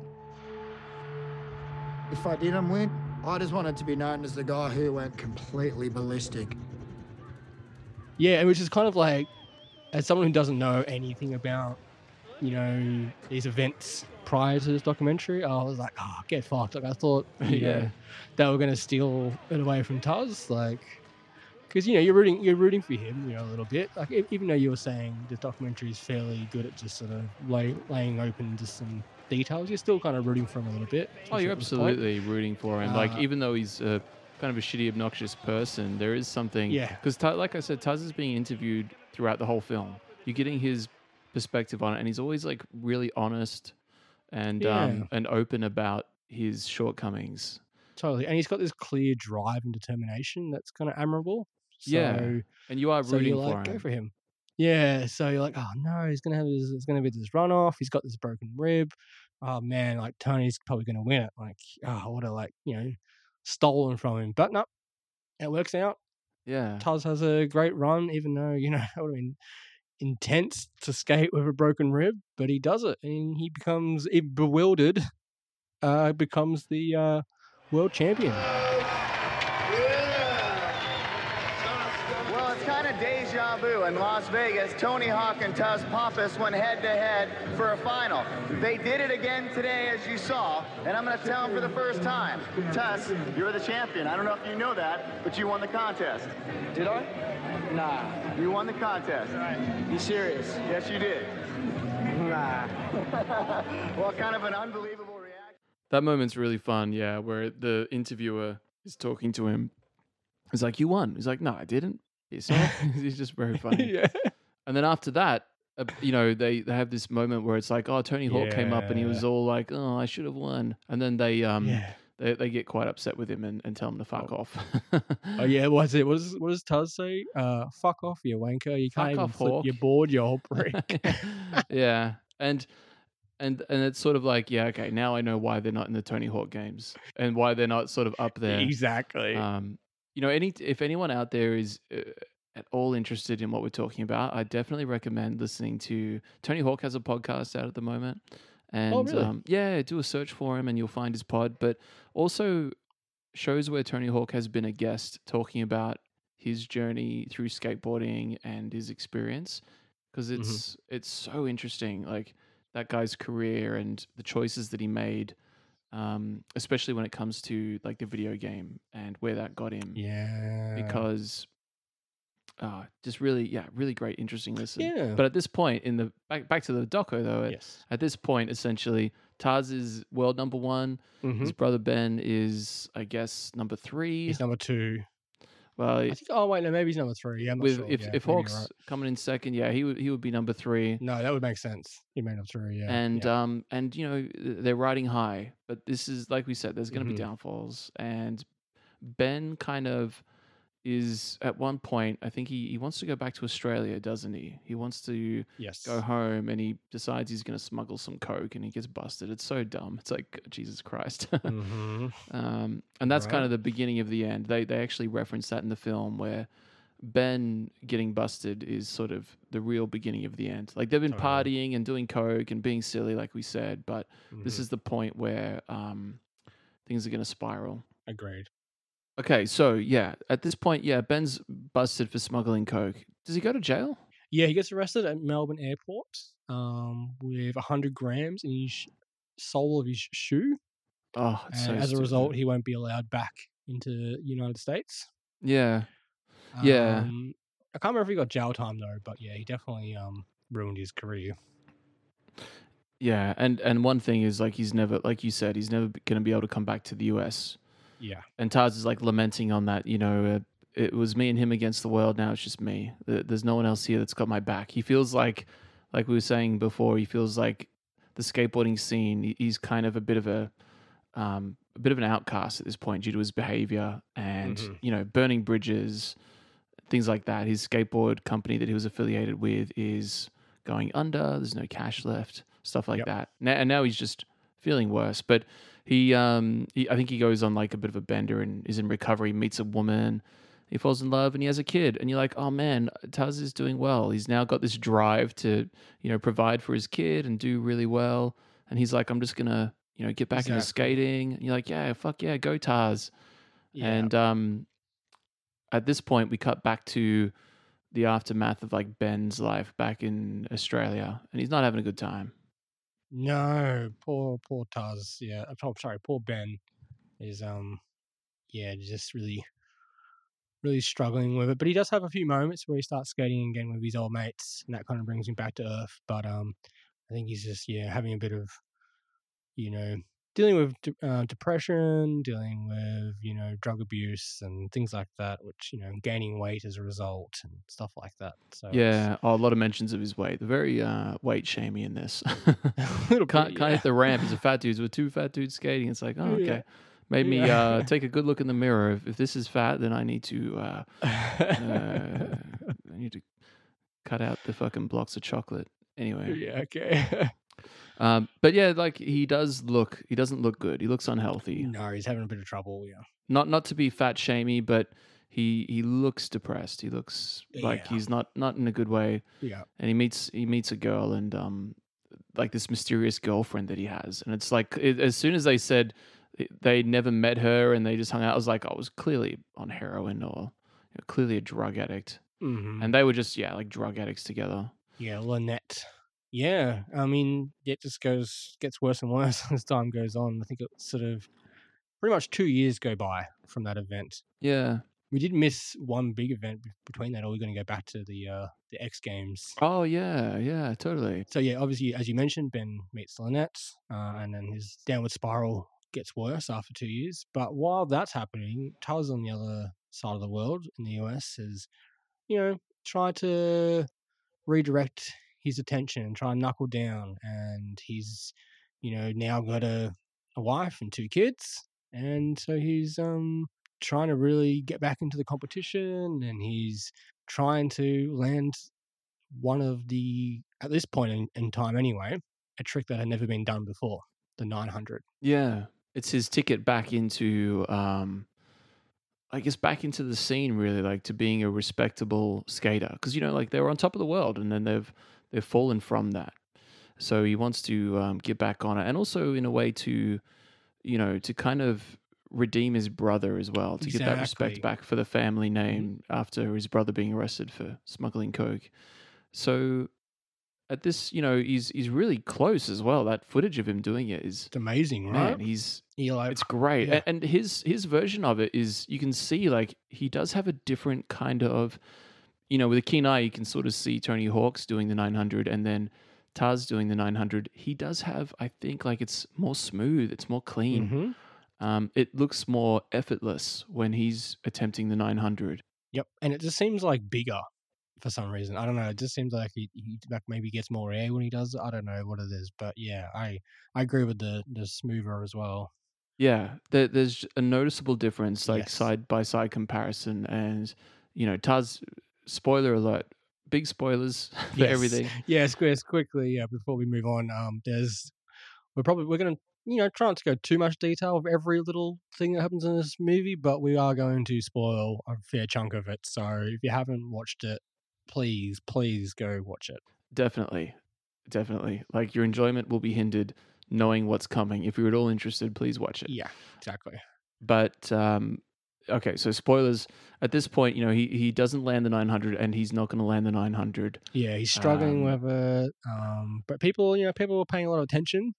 If I didn't win, I just wanted to be known as the guy who went completely ballistic. Yeah, which is kind of like, as someone who doesn't know anything about, you know, these events prior to this documentary, I was like, oh, get fucked. Like, I thought, Yeah. know, they were going to steal it away from Taz. Like, because, you know, you're rooting, you're rooting for him, you know, a little bit. Like, even though you were saying the documentary is fairly good at just sort of lay, laying open just some details, you're still kind of rooting for him a little bit. Oh, you're absolutely rooting for him. like, Uh, even though he's a kind of a shitty, obnoxious person, there is something. Yeah. Because, like I said, Taz is being interviewed throughout the whole film. You're getting his perspective on it, and he's always like really honest and Yeah. um and open about his shortcomings. Totally. And he's got this clear drive and determination that's kind of admirable. So, Yeah, And you are so rooting for like, him. go for him. Yeah, so you're like, oh no, he's gonna have this. It's gonna be this runoff. He's got this broken rib. Oh man, like Tony's probably gonna win it. Like, oh, what a like, you know, stolen from him. But no, it works out. Yeah. Taz has a great run, even though you know have been intense to skate with a broken rib, but he does it, and he becomes bewildered. Uh, becomes the uh, world champion. Well, it's kind of. In Las Vegas, Tony Hawk and Taz Pappas went head to head for a final. They did it again today, as you saw, and I'm going to tell them for the first time. Taz, you're the champion. I don't know if you know that, but you won the contest. Did I? Nah. You won the contest. You serious? Yes, you did. Nah. Well, kind of an unbelievable reaction. That moment's really fun, yeah, where the interviewer is talking to him. He's like, You won. He's like, No, I didn't. Yourself. He's just very funny. yeah. And then after that, uh, you know, they, they have this moment where it's like, Oh, Tony Hawk came up and he was all like, Oh, I should have won. And then they um Yeah. they, they get quite upset with him and, and tell him to fuck off. Oh yeah, what's it? What does what does Taz say? Uh, fuck off, you wanker! You Fuck can't even off, flip Hawk." your board, you old prick. yeah. And and and it's sort of like, yeah, okay, now I know why they're not in the Tony Hawk games and why they're not sort of up there. exactly. Um, you know, any if anyone out there is uh, at all interested in what we're talking about, I definitely recommend listening to Tony Hawk has a podcast out at the moment, and Oh, really? um, yeah, do a search for him and you'll find his pod. But also shows where Tony Hawk has been a guest talking about his journey through skateboarding and his experience because Mm-hmm. it's it's so interesting, like that guy's career and the choices that he made um, especially when it comes to like the video game and where that got him. yeah. Because, uh, just really, yeah, really great, interesting listen. Yeah. But at this point in the back back to the doco though, at, yes. at this point, essentially, Taz is world number one. Mhm. His brother Ben is, I guess, number three. He's number two. Well, I think. Oh wait, no, maybe he's number three. Yeah, with sure. if yeah, if Hawks right. coming in second, yeah, he would he would be number three. No, that would make sense. He made number three. Yeah. and yeah. um and you know they're riding high but this is like we said there's going to Mhm. be downfalls and ben kind of is at one point i think he, he wants to go back to australia doesn't he he wants to yes. go home and he decides he's going to smuggle some coke and he gets busted it's so dumb it's like jesus christ hmm um, and that's kind of the beginning of the end they they actually reference that in the film where Ben getting busted is sort of the real beginning of the end. Like they've been Totally. partying and doing coke and being silly, like we said, but this Mhm. is the point where um, things are going to spiral. agreed. Okay, so yeah, at this point, yeah, Ben's busted for smuggling coke. Does he go to jail? Yeah, he gets arrested at Melbourne Airport um, with 100 grams in his sole of his shoe. Oh, it's so And as a result, he won't be allowed back into the United States. yeah, Yeah. Um, I can't remember if he got jail time though, but yeah, he definitely um, ruined his career. yeah, and and one thing is like he's never, like you said, he's never going to be able to come back to the U.S. Yeah. And Taz is like lamenting on that. You know, uh, it was me and him against the world. Now it's just me. There's no one else here that's got my back. He feels like, like we were saying before, he feels like the skateboarding scene. He's kind of a bit of a, um, a bit of an outcast at this point due to his behavior and Mhm. you know burning bridges, things like that. His skateboard company that he was affiliated with is going under. There's no cash left. Stuff like Yep. that. Now, and now he's just feeling worse. But he, um, he, I think he goes on like a bit of a bender and is in recovery. Meets a woman. He falls in love and he has a kid. And you're like, oh man, Taz is doing well. He's now got this drive to, you know, provide for his kid and do really well. And he's like, I'm just gonna, you know, get back into skating. And you're like, yeah, fuck yeah, go Taz. Yeah. And um, at this point, we cut back to the aftermath of like Ben's life back in Australia, and he's not having a good time. No, poor poor Taz. Yeah, I'm sorry, poor Ben is um, yeah, just really, really struggling with it. But he does have a few moments where he starts skating again with his old mates, and that kind of brings him back to earth. But um, I think he's just yeah having a bit of, you know, dealing with uh, depression, dealing with you know drug abuse and things like that, which you know gaining weight as a result and stuff like that. So Yeah, oh, a lot of mentions of his weight. They're very uh, weight shamey in this. little can't bit, can't yeah. hit the ramp. He's a fat dude with two fat dudes skating. It's like, oh, okay. Yeah. Made me Yeah. uh, take a good look in the mirror. If, if this is fat, then I need to uh, uh, I need to cut out the fucking blocks of chocolate. Anyway, yeah, okay. Um, but yeah, like he does look. He doesn't look good. He looks unhealthy. no, he's having a bit of trouble. Yeah. not not to be fat shamey, but he he looks depressed. He looks like Yeah. he's not not in a good way. Yeah. And he meets he meets a girl and um like this mysterious girlfriend that he has, and it's like it, as soon as they said they never met her and they just hung out, I was like, I was clearly on heroin or you know, clearly a drug addict, Mm-hmm. and they were just yeah like drug addicts together. Yeah, Lynette. Yeah, I mean, it just goes gets worse and worse as time goes on. I think it sort of pretty much two years go by from that event. Yeah. We did miss one big event between that, or we're going to go back to the uh, the X Games. Oh yeah, yeah, totally. So yeah, obviously, as you mentioned, Ben meets Lynette, uh, and then his downward spiral gets worse after two years. But while that's happening, Taz on the other side of the world in the US is, you know, try to redirect his attention and try and knuckle down. And he's, you know, now got a, a wife and two kids, and so he's um trying to really get back into the competition, and he's trying to land one of the at this point in, in time anyway a trick that had never been done before the 900 Yeah, it's his ticket back into, um, I guess, back into the scene, really, like to being a respectable skater. Because you know, like they were on top of the world, and then they've they've fallen from that. So he wants to um, get back on it, and also in a way to, you know, to kind of redeem his brother as well, to get that respect back for the family name after his brother being arrested for smuggling coke. So at this, you know, he's he's really close as well. That footage of him doing it is it's amazing man, right he's You're like, it's great. yeah. And his his version of it is you can see like he does have a different kind of you know, with a keen eye you can sort of see Tony Hawk's doing the 900 and then Taz doing the 900. He does have I think like it's more smooth, it's more clean. Mhm. Um it looks more effortless when he's attempting the 900. yep and it just seems like bigger for some reason i don't know it just seems like he, he like maybe gets more air when he does it i don't know what it is but yeah i i agree with the the smoother as well Yeah, there, there's a noticeable difference, like Yes. side by side comparison, and you know, Taz. Spoiler alert! Big spoilers for Yes. everything. yes quick quickly yeah before we move on um there's we're probably we're gonna you know, try not to go too much detail of every little thing that happens in this movie, but we are going to spoil a fair chunk of it. So if you haven't watched it, please, please go watch it. Definitely. Definitely. Like your enjoyment will be hindered knowing what's coming. If you're at all interested, please watch it. Yeah, exactly. But um okay, so spoilers. At this point, you know, he he doesn't land the 900 and he's not going to land the 900. Yeah, he's struggling Um, with it. Um, but people, you know, people were paying a lot of attention.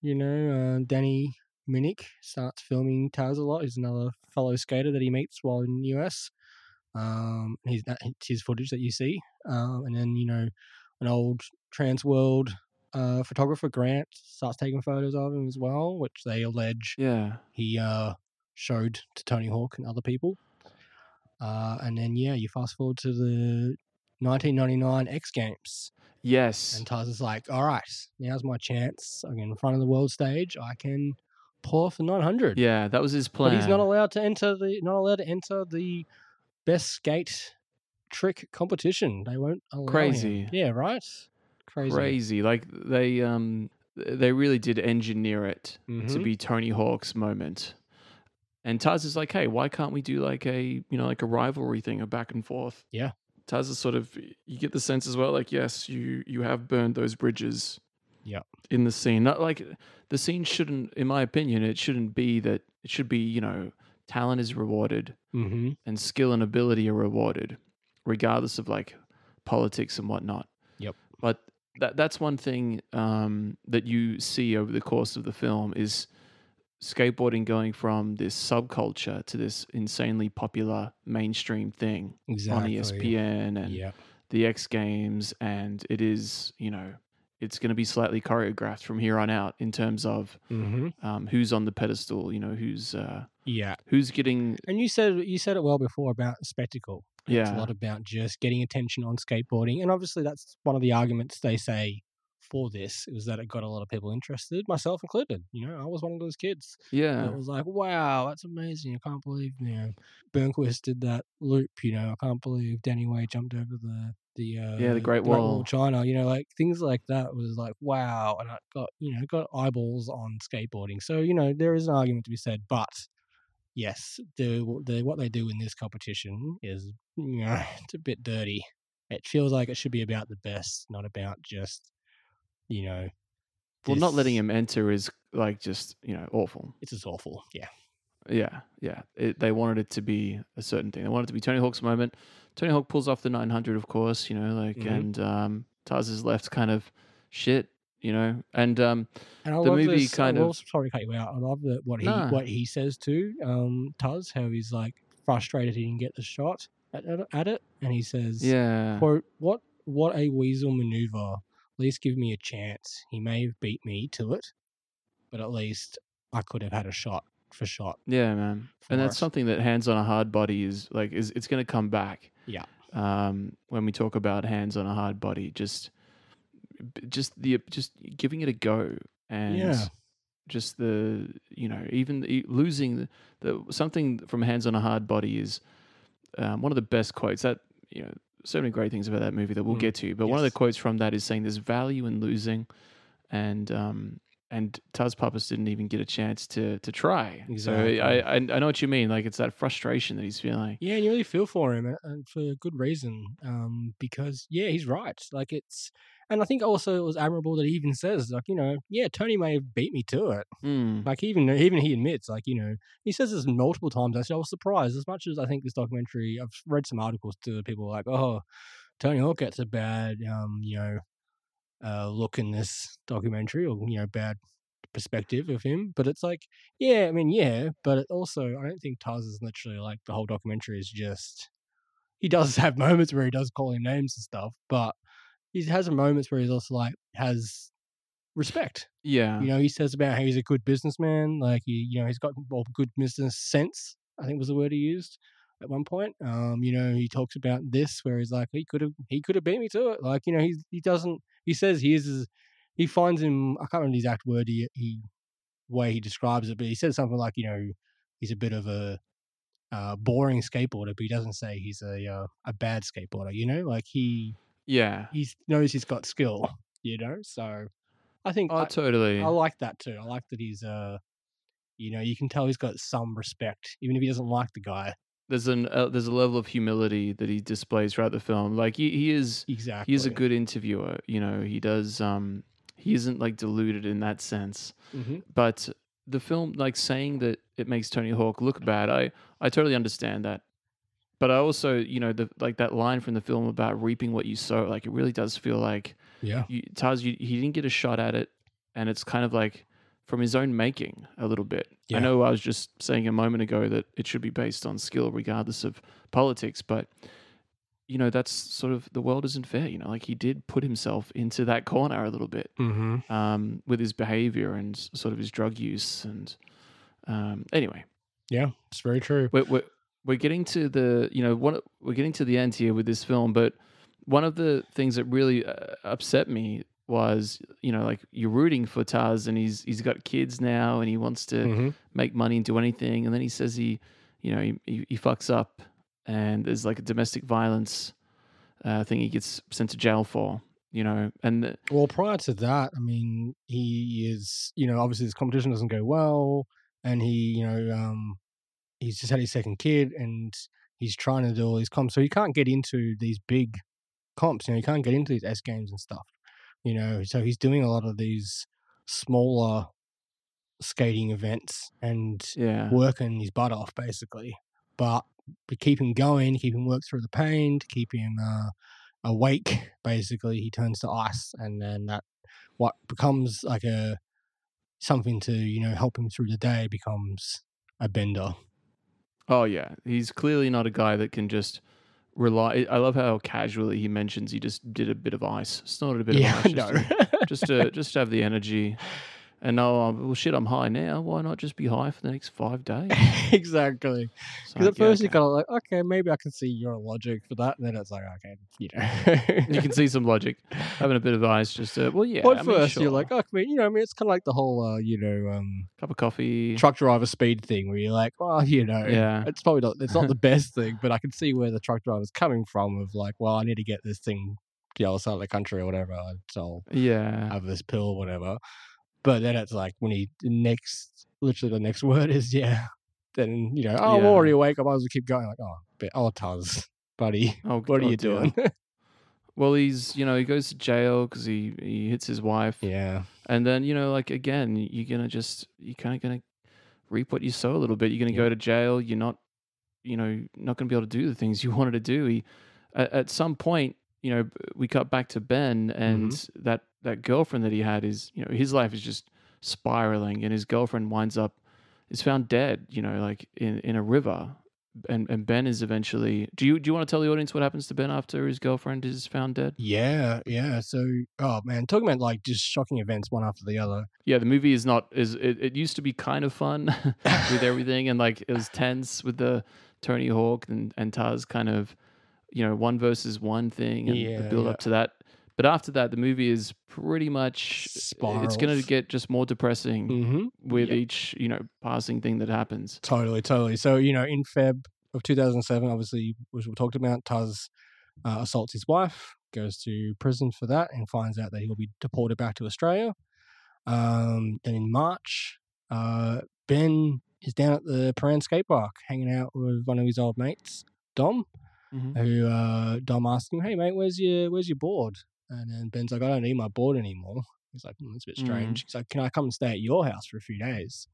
You know, uh, Danny Minnick starts filming Taz a lot. He's another fellow skater that he meets while in the US. Um, he's that his footage that you see. Um, and then you know, an old trans world uh, photographer Grant starts taking photos of him as well, which they allege Yeah. he uh, showed to Tony Hawk and other people. Uh, and then yeah, you fast forward to the 1999 X Games, Yes. and Taz is like, "All right, now's my chance. I'm in front of the world stage. I can pull off the 900." yeah, that was his plan. but he's not allowed to enter the not allowed to enter the best skate trick competition. They won't allow him. Crazy. Yeah, right. Crazy. crazy. Like they um they really did engineer it to Mhm. be Tony Hawk's moment. And Taz is like, hey, why can't we do like a you know like a rivalry thing, a back and forth? Yeah. Taz is sort of you get the sense as well, like yes, you you have burned those bridges. Yeah. In the scene, not like the scene shouldn't, in my opinion, it shouldn't be that. It should be you know talent is rewarded Mm-hmm. and skill and ability are rewarded, regardless of like politics and whatnot. Yep. But that that's one thing um, that you see over the course of the film is skateboarding going from this subculture to this insanely popular mainstream thing Exactly. on ESPN and Yeah. the X Games, and it is you know it's going to be slightly choreographed from here on out in terms of Mm-hmm. um, who's on the pedestal, you know, who's uh, Yeah. who's getting And you said you said it well before about spectacle. Yeah, It's a lot about just getting attention on skateboarding, and obviously that's one of the arguments they say for this was that it got a lot of people interested, myself included. You know, I was one of those kids yeah that was like, "Wow, that's amazing! I can't believe you know Burnquist did that loop. You know, I can't believe Danny Way jumped over the the uh, Yeah, the Great Wall. of China. You know, like things like that was like wow, and I got you know got eyeballs on skateboarding. So you know there is an argument to be said, but yes, the the what they do in this competition is you know it's a bit dirty. It feels like it should be about the best, not about just you know. Well, not letting him enter is like just you know awful. It's just awful. Yeah. Yeah, yeah. It, they wanted it to be a certain thing. They wanted it to be Tony Hawk's moment. Tony Hawk pulls off the 900, of course. You know, like Mhm. and um, Taz is left kind of shit. You know, and um, And I The love movie this, kind I of- will, sorry to cut you out. I love that what he Nah. what he says to Um, Taz, how he's like frustrated he didn't get the shot at, at, at it, and he says, yeah, "quote What what a weasel maneuver. At least give me a chance. He may have beat me to it, but at least I could have had a shot for shot. yeah, man. And that's us. something that hands on a hard body is like is it's going to come back. Yeah. Um, when we talk about hands on a hard body, just just the just giving it a go and Yeah. just the you know even the, losing the, the something from hands on a hard body is um, one of the best quotes that you know so many great things about that movie that we'll Mm, get to but one of the quotes from that is saying there's value in losing and um and Taz Pappas didn't even get a chance to to try. Exactly. So I, I I know what you mean. Like it's that frustration that he's feeling. Yeah, and you really feel for him, and- and for good reason. Um, because yeah, he's right. Like it's, and I think also it was admirable that he even says, like, you know, yeah, Tony may have beat me to it. Mm. Like even even he admits, like you know, he says this multiple times. Actually, I was surprised as much as I think this documentary. I've read some articles to people like, oh, Tony Hawk gets a bad, um, you know, uh, look in this documentary, or you know, bad perspective of him. But it's like, yeah, I mean, yeah, but it also, I don't think Taz is literally like the whole documentary is just. He does have moments where he does call him names and stuff, but he has moments where he's also like has respect. Yeah. You know, he says about how he's a good businessman, like he, you know, he's got well, good business sense. I think was the word he used at one point. Um, you know, he talks about this where he's like, he could have, he could have beat me to it. Like, you know, he's he doesn't. He says he is, he finds him. I can't remember the exact word he he way he describes it, but he says something like, you know, he's a bit of a uh, boring skateboarder, but he doesn't say he's a uh, a bad skateboarder. You know, like he yeah. he knows he's got skill. You know, so I think Oh, I, totally. I like that too. I like that he's uh, you know, you can tell he's got some respect, even if he doesn't like the guy. There's an uh, there's a level of humility that he displays throughout the film. Like he, he is Exactly. he is a good interviewer. You know, he does um he isn't like deluded in that sense. hmm But the film, like saying that it makes Tony Hawk look bad, I I totally understand that. But I also, you know, the like that line from the film about reaping what you sow, like it really does feel like Yeah. you, Taz, you, he didn't get a shot at it, and it's kind of like from his own making a little bit. Yeah. I know I was just saying a moment ago that it should be based on skill, regardless of politics, but you know that's sort of the world isn't fair. You know, like he did put himself into that corner a little bit Mm-hmm. um, with his behavior and sort of his drug use, and um, anyway, Yeah, it's very true. we're, we're we're getting to the you know what we're getting to the end here with this film but one of the things that really uh, upset me was you know like you're rooting for Taz and he's he's got kids now and he wants to hmm make money and do anything and then he says he you know he, he, he fucks up and there's like a domestic violence uh, thing he gets sent to jail for you know and the, Well, prior to that, I mean, he is, you know, obviously this competition doesn't go well, and he, you know, um, he's just had his second kid, and he's trying to do all these comps, so he can't get into these big comps. You know, he can't get into these X Games and stuff. You know, so he's doing a lot of these smaller skating events and yeah working his butt off basically. But to keep him going, keep him work through the pain, to keep him uh, awake, basically, he turns to ice, and then that what becomes like a something to you know help him through the day becomes a bender. Oh yeah, he's clearly not a guy that can just rely. I love how casually he mentions he just did a bit of ice, snorted a bit yeah, of ice, no, to, just to just to have the energy. And no, um, well, shit, I'm high now. Why not just be high for the next five days? exactly. Because like, at yeah, first you're kind of like, okay, maybe I can see your logic for that, and then it's like, okay, you know. you can see some logic having a bit of ice. Just to, well, yeah. Well, at I mean, first you're like, oh, I mean, you know, I mean, it's kind of like the whole, uh, you know, um, cup of coffee. truck driver speed thing where you're like, well, you know, Yeah. it's probably not, it's not the best thing, but I can see where the truck driver's coming from of like, well, I need to get this thing to the other side of the country or whatever, so I'll Yeah, have this pill or whatever. But then it's like when he next, literally the next word is yeah. Then you know, oh, I'm Yeah. already awake. I might as well keep going. Like, oh, but oh, Taz, buddy, Oh, what are God, you doing? well, he's you know he goes to jail because he he hits his wife. yeah, And then, you know, like again, you're gonna just you're kind of gonna reap what you sow a little bit. You're gonna Yeah. go to jail. You're not, you know, not gonna be able to do the things you wanted to do. He, at, at some point, you know, we cut back to Ben mm-hmm. and that that girlfriend that he had is, you know, his life is just spiraling, and his girlfriend winds up is found dead. You know, like in in a river. And and Ben is eventually. Do you do you want to tell the audience what happens to Ben after his girlfriend is found dead? yeah, yeah. So, oh man, talking about like just shocking events one after the other. yeah the movie is not is it, it used to be kind of fun with everything and like it was tense with the tony hawk and and taz kind of you know one versus one thing and Yeah, the build yeah. up to that but after that the movie is pretty much it's going to get just more depressing Mm-hmm. with Yep. each you know passing thing that happens Totally, totally. So, you know, in Feb of 2007, obviously, which we talked about, Taz uh, assaults his wife, goes to prison for that, and finds out that he'll be deported back to Australia. Um, then in March, uh, Ben is down at the Prahran skate park hanging out with one of his old mates, Dom, Mhm. who uh, Dom asks him, "Hey, mate, where's your where's your board?" And then Ben's like, "I don't need my board anymore." He's like, hmm, "That's a bit Mm. strange." He's like, "Can I come and stay at your house for a few days?"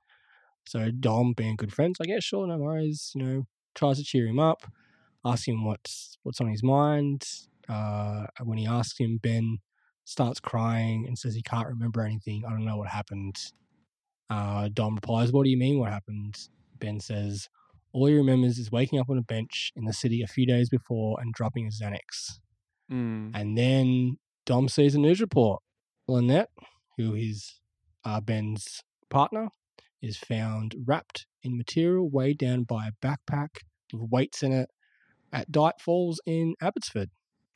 So Dom, being good friends, like, yeah, sure, no worries. You know, tries to cheer him up, asks him what's what's on his mind. Uh, when he asks him, Ben starts crying and says he can't remember anything. I don't know what happened. Uh, Dom replies, "What do you mean? What happened?" Ben says, "All he remembers is waking up on a bench in the city a few days before and dropping a Xanax." Mm. And then Dom sees a news report. Lynette, who is uh, Ben's partner, is found wrapped in material weighed down by a backpack with weights in it at Dights Falls in Abbotsford.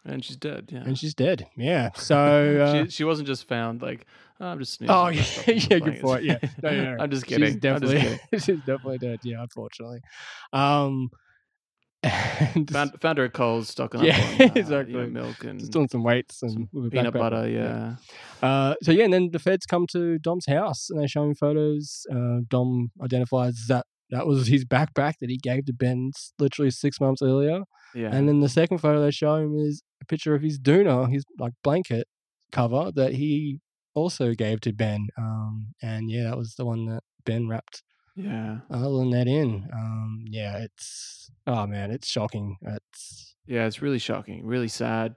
and she's dead yeah And she's dead. Yeah. So. Uh, she, she wasn't just found like oh, i'm just Oh yeah, my stuff and yeah, good it." point. Yeah, no, no, no. i'm just kidding She's definitely, kidding. she's definitely dead. Yeah, unfortunately. Um, and found, found her at Coles stocking Yeah, up on uh, you know, milk and just doing some weights and some peanut butter. Yeah. Uh, so yeah, and then the feds come to Dom's house and they show him photos. Uh, Dom identifies that that was his backpack that he gave to Ben literally six months earlier. Yeah. And then the second photo they show him is a picture of his doona, his like blanket cover that he also gave to Ben. Um, and yeah, that was the one that Ben wrapped yeah. other than that in. Um, yeah, it's oh man, it's shocking. It's Yeah. It's really shocking. Really sad.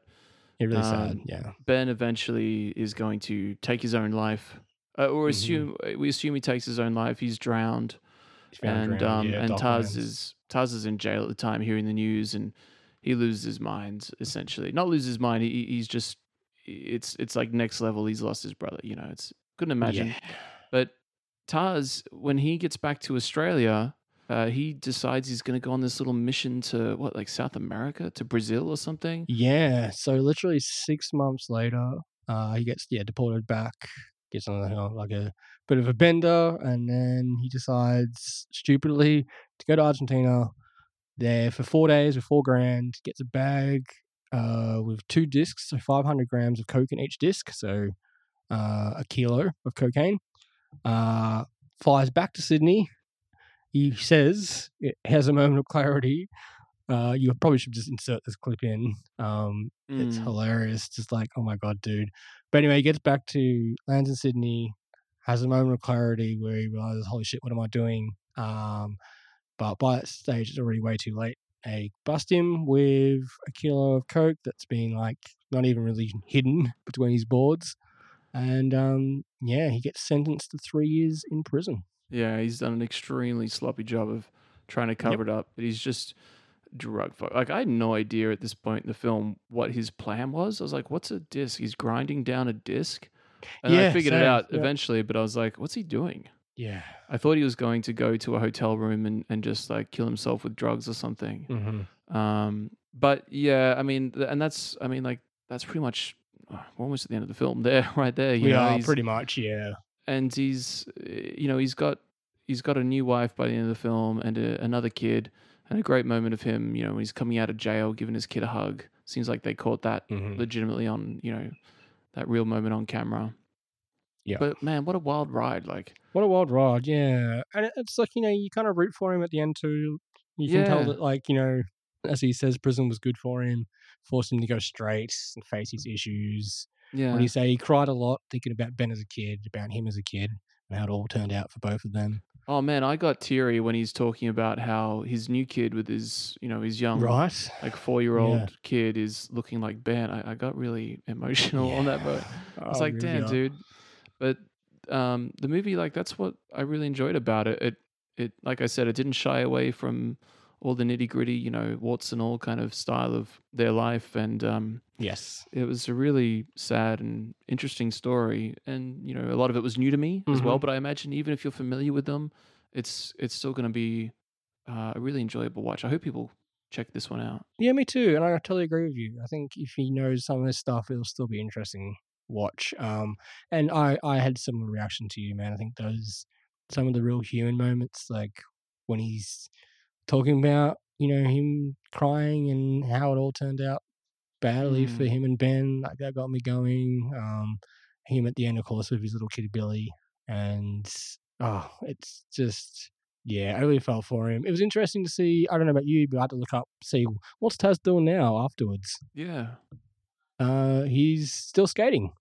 yeah, really sad. Um, Yeah. Ben eventually is going to take his own life, uh, or Mhm. assume we assume he takes his own life. He's drowned, He's and drowned, um, yeah, and Taz is Taz is in jail at the time, hearing the news, and he loses his mind. Essentially, not loses his mind. He, he's just it's it's like next level. He's lost his brother. You know, it's couldn't imagine. Yeah. But Taz, when he gets back to Australia, uh, he decides he's going to go on this little mission to what, like South America, to Brazil or something. Yeah, so literally six months later, uh, he gets yeah deported back, gets on you know, like a bit of a bender, and then he decides stupidly to go to Argentina. There for four days with four grand, gets a bag uh, with two discs, so 500 grams of coke in each disc, so uh, a kilo of cocaine. Uh, flies back to Sydney. He says it has a moment of clarity. Uh, you probably should just insert this clip in. Um, it's Mm. hilarious. Just like, oh my god, dude. But anyway, he gets back to lands in Sydney, has a moment of clarity where he realizes, holy shit, what am I doing? Um, but by that stage, it's already way too late. They bust him with a kilo of coke that's been like not even really hidden between his boards, and um, yeah, he gets sentenced to three years in prison. Yeah, he's done an extremely sloppy job of trying to cover it up. But he's just drug fuck. Like I had no idea at this point in the film what his plan was. I was like, "What's a disc? He's grinding down a disc, and I Yeah, figured it out yeah. eventually. But I was like, "What's he doing?" Yeah. I thought he was going to go to a hotel room and, and just like kill himself with drugs or something. Mm-hmm. Um, but yeah, I mean, and that's, I mean, like that's pretty much we're almost at the end of the film there, right there. You We know, are pretty much, yeah. and he's uh, you know he's got he's got a new wife by the end of the film and a, another kid and a great moment of him you know when he's coming out of jail giving his kid a hug seems like they caught that Mhm. legitimately on you know that real moment on camera Yeah. but man what a wild ride like What a wild ride, yeah. And it's like, you know, you kind of root for him at the end too. You can tell that, like, you know, as he says, prison was good for him, forced him to go straight and face his issues. yeah What do you say? He cried a lot thinking about Ben as a kid, about him as a kid, and how it all turned out for both of them. oh man i got teary when he's talking about how his new kid with his you know his young Right? like four year old kid is looking like ben i, I got really emotional on that boat I was Oh, like, really damn, are. dude. But um, the movie, like, that's what I really enjoyed about it. It, it, like I said, it didn't shy away from all the nitty gritty, you know, warts and all kind of style of their life, and um, Yes. it was a really sad and interesting story. And you know, a lot of it was new to me as well. Mhm. But I imagine even if you're familiar with them, it's it's still going to be uh, a really enjoyable watch. I hope people check this one out. Yeah, me too. And I totally agree with you. I think if he knows some of this stuff, it'll still be interesting watch. Um, and I I had similar reaction to you, man. I think those some of the real human moments, like when he's talking about you know him crying and how it all turned out badly for Mm. him and Ben, like that got me going. Um, him at the end, of course, with his little kid Billy, and oh, it's just. Yeah, I really felt for him. It was interesting to see. I don't know about you, but I had to look up, see what's Taz doing now afterwards. Yeah. Uh, he's still skating.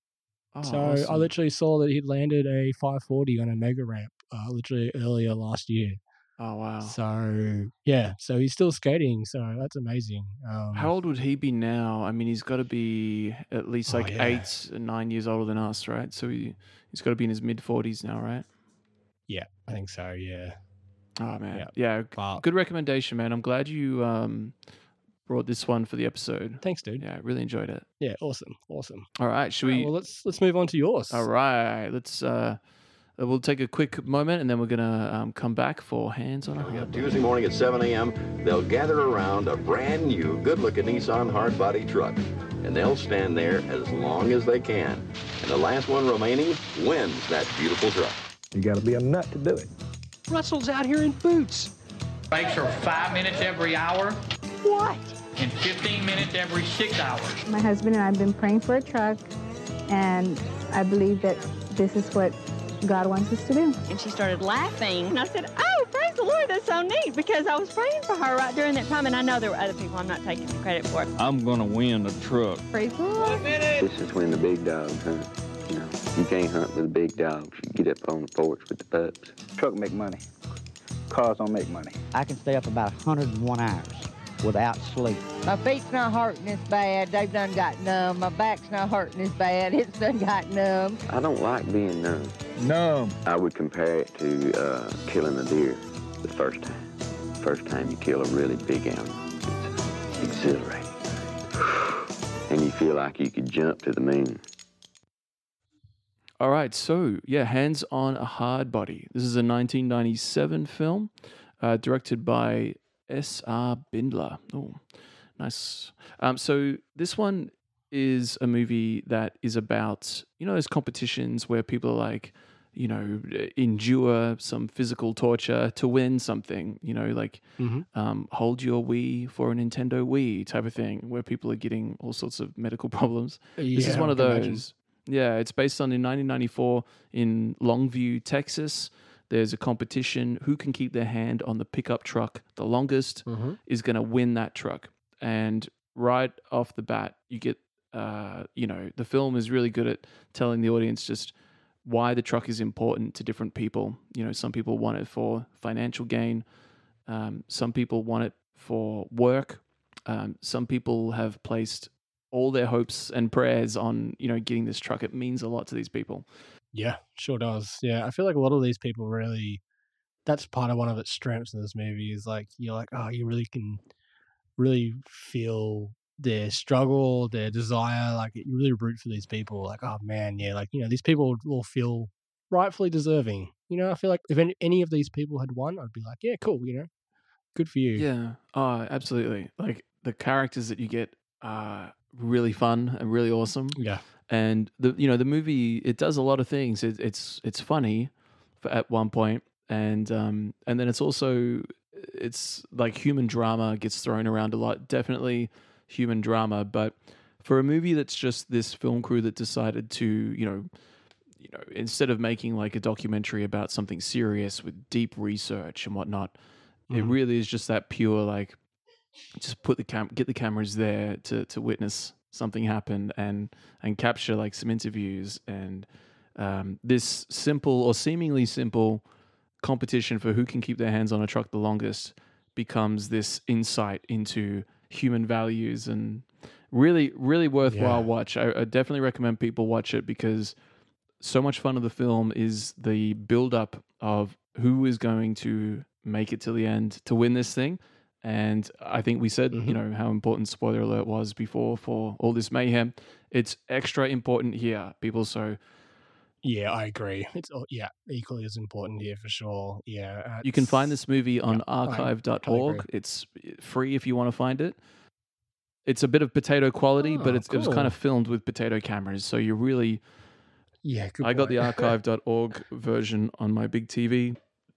Oh, so I literally saw that he'd landed a 540 on a mega ramp, uh, literally earlier last year. Oh wow. So yeah, so he's still skating. So that's amazing. Um, How old would he be now? I mean, he's got to be at least Oh, like yeah. eight, nine years older than us, right? So he he's got to be in his mid forties now, right? Yeah, I think so. Yeah. Oh man, Yeah. yeah. But Good recommendation, man. I'm glad you um brought this one for the episode. thanks, dude. Yeah, I really enjoyed it. Yeah, awesome, awesome. All right, should we? well, let's let's move on to yours. all right, let's. uh uh, We'll take a quick moment and then we're gonna um, come back for hands on a heart. Tuesday morning at 7 a.m., they'll gather around a brand new, good looking Nissan hardbody truck. And they'll stand there as long as they can. And the last one remaining wins that beautiful truck. You got to be a nut to do it. Russell's out here in boots. Brakes are five minutes every hour What? and 15 minutes every six hours. My husband and I have been praying for a truck, And I believe that this is what God wants us to do. And she started laughing. And I said, Oh, praise the Lord, that's so neat because I was praying for her right during that time. And I know there were other people I'm not taking the credit for. I'm going to win a truck. Praise the Lord. This is when the big dogs hunt. You know, you can't hunt with the big dogs. You get up on the porch with the pups. Truck make money. Cars don't make money. I can stay up about 101 hours without sleep. My feet's not hurting as bad. They've done got numb. My back's not hurting as bad. It's done got numb. I don't like being numb. Numb. I would compare it to uh, killing a deer the first time. First time you kill a really big animal. It's exhilarating. And you feel like you could jump to the moon. All right, so yeah, Hands on a Hard Body. This is a 1997 film uh, directed by S.R. Bindler. Oh, nice. Um, so this one is a movie that is about, you know, those competitions where people are like, you know, endure some physical torture to win something, you know, like Mhm. um, hold your Wii for a Nintendo Wii type of thing, where people are getting all sorts of medical problems. this is one of those. imagine. Yeah, it's based on in 1994 in Longview, Texas. There's a competition. Who can keep their hand on the pickup truck the longest Mhm. is going to win that truck. And right off the bat, you get, uh, you know, the film is really good at telling the audience just why the truck is important to different people. You know, some people want it for financial gain. Um, some people want it for work. Um, some people have placed all their hopes and prayers on you know getting this truck. It means a lot to these people. Yeah, sure does. Yeah, I feel like a lot of these people really. That's part of one of its strengths in this movie is like you're like oh you really can really feel their struggle, their desire. Like you really root for these people. Like oh man, yeah, like you know these people will feel rightfully deserving. You know, I feel like if any, any of these people had won, I'd be like yeah, cool. You know, good for you. Yeah. Oh, absolutely. Like the characters that you get are really fun and really awesome. Yeah. And the you know the movie it does a lot of things. It, it's it's funny for, at one point, and um and then it's also it's like human drama gets thrown around a lot. Definitely human drama, but for a movie that's just this film crew that decided to you know you know instead of making like a documentary about something serious with deep research and whatnot, it Mhm. really is just that pure like just put the cam get the cameras there to to witness something happen and and capture like some interviews and um, this simple or seemingly simple competition for who can keep their hands on a truck the longest becomes this insight into human values and really really worthwhile Yeah. watch I, I definitely recommend people watch it because so much fun of the film is the build up of who is going to make it to the end to win this thing and I think we said, Mhm. you know, how important spoiler alert was before for all this mayhem. It's extra important here, people. So Yeah, I agree. It's yeah, equally as important here for sure. Yeah, you can find this movie on yeah, archive.org. It's free if you want to find it. It's a bit of potato quality, but Oh, it's, it was kind of filmed with potato cameras. So you really, Yeah, good I got the archive.org version on my big TV.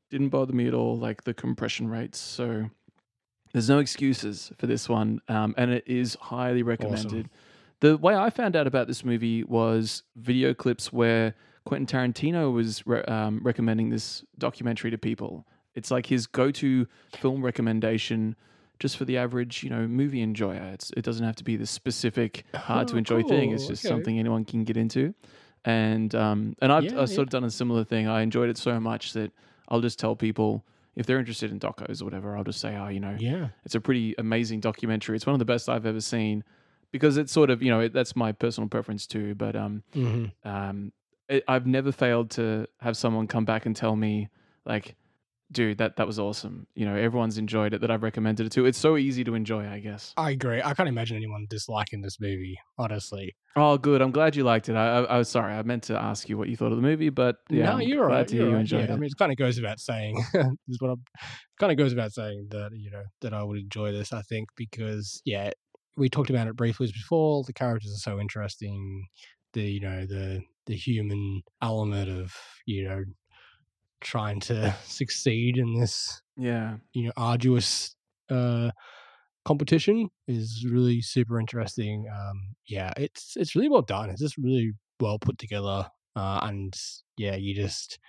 Didn't bother me at all, like the compression rates. So there's no excuses for this one, um, and it is highly recommended. The way I found out about this movie was video clips where Quentin Tarantino was re- um, recommending this documentary to people. It's like his go-to film recommendation, just for the average, you know, movie enjoyer. It's, it doesn't have to be the specific, hard to Oh, enjoy thing. It's just Okay. something anyone can get into. And um, and I've, Yeah, I've sort of done a similar thing. I enjoyed it so much that I'll just tell people if they're interested in docos or whatever, I'll just say, oh, you know, Yeah. it's a pretty amazing documentary. It's one of the best I've ever seen because it's sort of you know it, that's my personal preference too. But um, Mhm. um, it, I've never failed to have someone come back and tell me like, dude, that that was awesome. You know, everyone's enjoyed it that I've recommended it to. It's so easy to enjoy, I guess. I agree. I can't imagine anyone disliking this movie. Honestly, Oh, good. I'm glad you liked it. I, I, I was sorry. I meant to ask you what you thought of the movie, but yeah, no, you're right. You're you right. enjoyed yeah, it. I mean, it kind of goes without saying. this is what I'm kind of goes without saying that you know that I would enjoy this. I think because yeah, we talked about it briefly before. The characters are so interesting. The you know the the human element of you know trying to succeed in this yeah, you know arduous uh competition is really super interesting um yeah it's it's really well done it's just really well put together, uh, and yeah, you just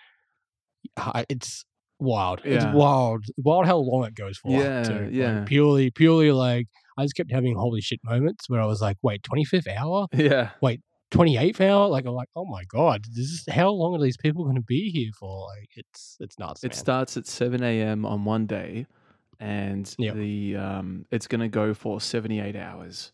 it's wild. It's wild, wild how long it goes for. Yeah, too. Like, yeah. purely, purely like I just kept having holy shit moments where I was like, wait, twenty fifth hour, Yeah. wait. 28th hour like i'm like oh my god this is how long are these people going to be here for like it's it's nuts It man. starts at 7 a.m. on one day, and Yep. the um, it's going to go for 78 hours.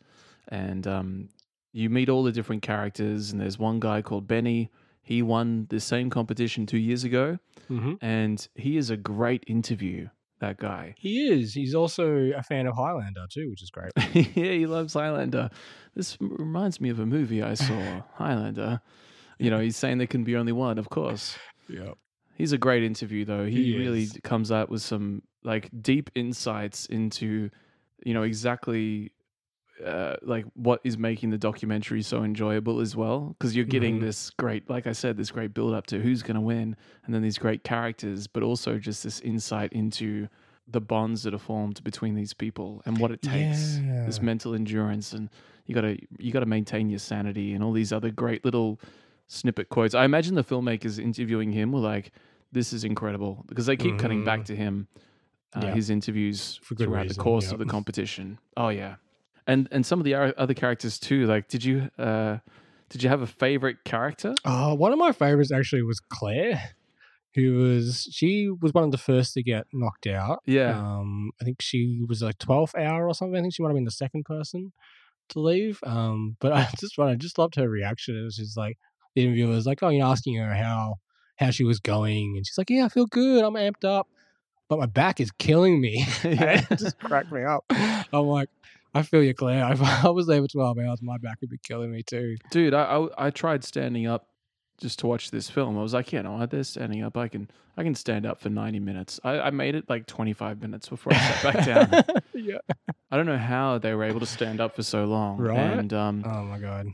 And um, you meet all the different characters, and there's one guy called Benny. He won the same competition two years ago, Mhm. and he is a great interview. That guy. he is he's also a fan of highlander too which is great yeah, he loves Highlander. This reminds me of a movie I saw, Highlander. You know, he's saying there can be only one, of course. yeah He's a great interview though. He, He really is. comes out with some like deep insights into, you know, exactly uh, like what is making the documentary so enjoyable as well. Because you're getting Mhm. this great, like I said, this great build up to who's going to win, and then these great characters, but also just this insight into the bonds that are formed between these people and what it takes. This mental endurance, and you gotta you gotta maintain your sanity, and all these other great little snippet quotes. I imagine the filmmakers interviewing him were like, "This is incredible," because they keep cutting back Mhm. to him, uh, Yeah. his interviews throughout the course yep. of the competition. Oh yeah, and and some of the other characters too. Like, did you uh, did you have a favorite character? Uh, one of my favorites actually was Claire, who was she was one of the first to get knocked out. Yeah. Um, I think she was like twelfth hour or something. I think she might have been the second person to leave. Um, but I just I just loved her reaction. It was just like the interviewer was like, oh, you're asking her how how she was going, and she's like, yeah, I feel good. I'm amped up, but my back is killing me. And it just cracked me up. I'm like. I feel you, Claire. If I was there for 12 hours, my back would be killing me too. Dude, I, I I tried standing up just to watch this film. I was like, yeah, no, they're standing up. I can I can stand up for ninety minutes. I, I made it like twenty five minutes before I sat back down. yeah. I don't know how they were able to stand up for so long. Right? And um Oh my god.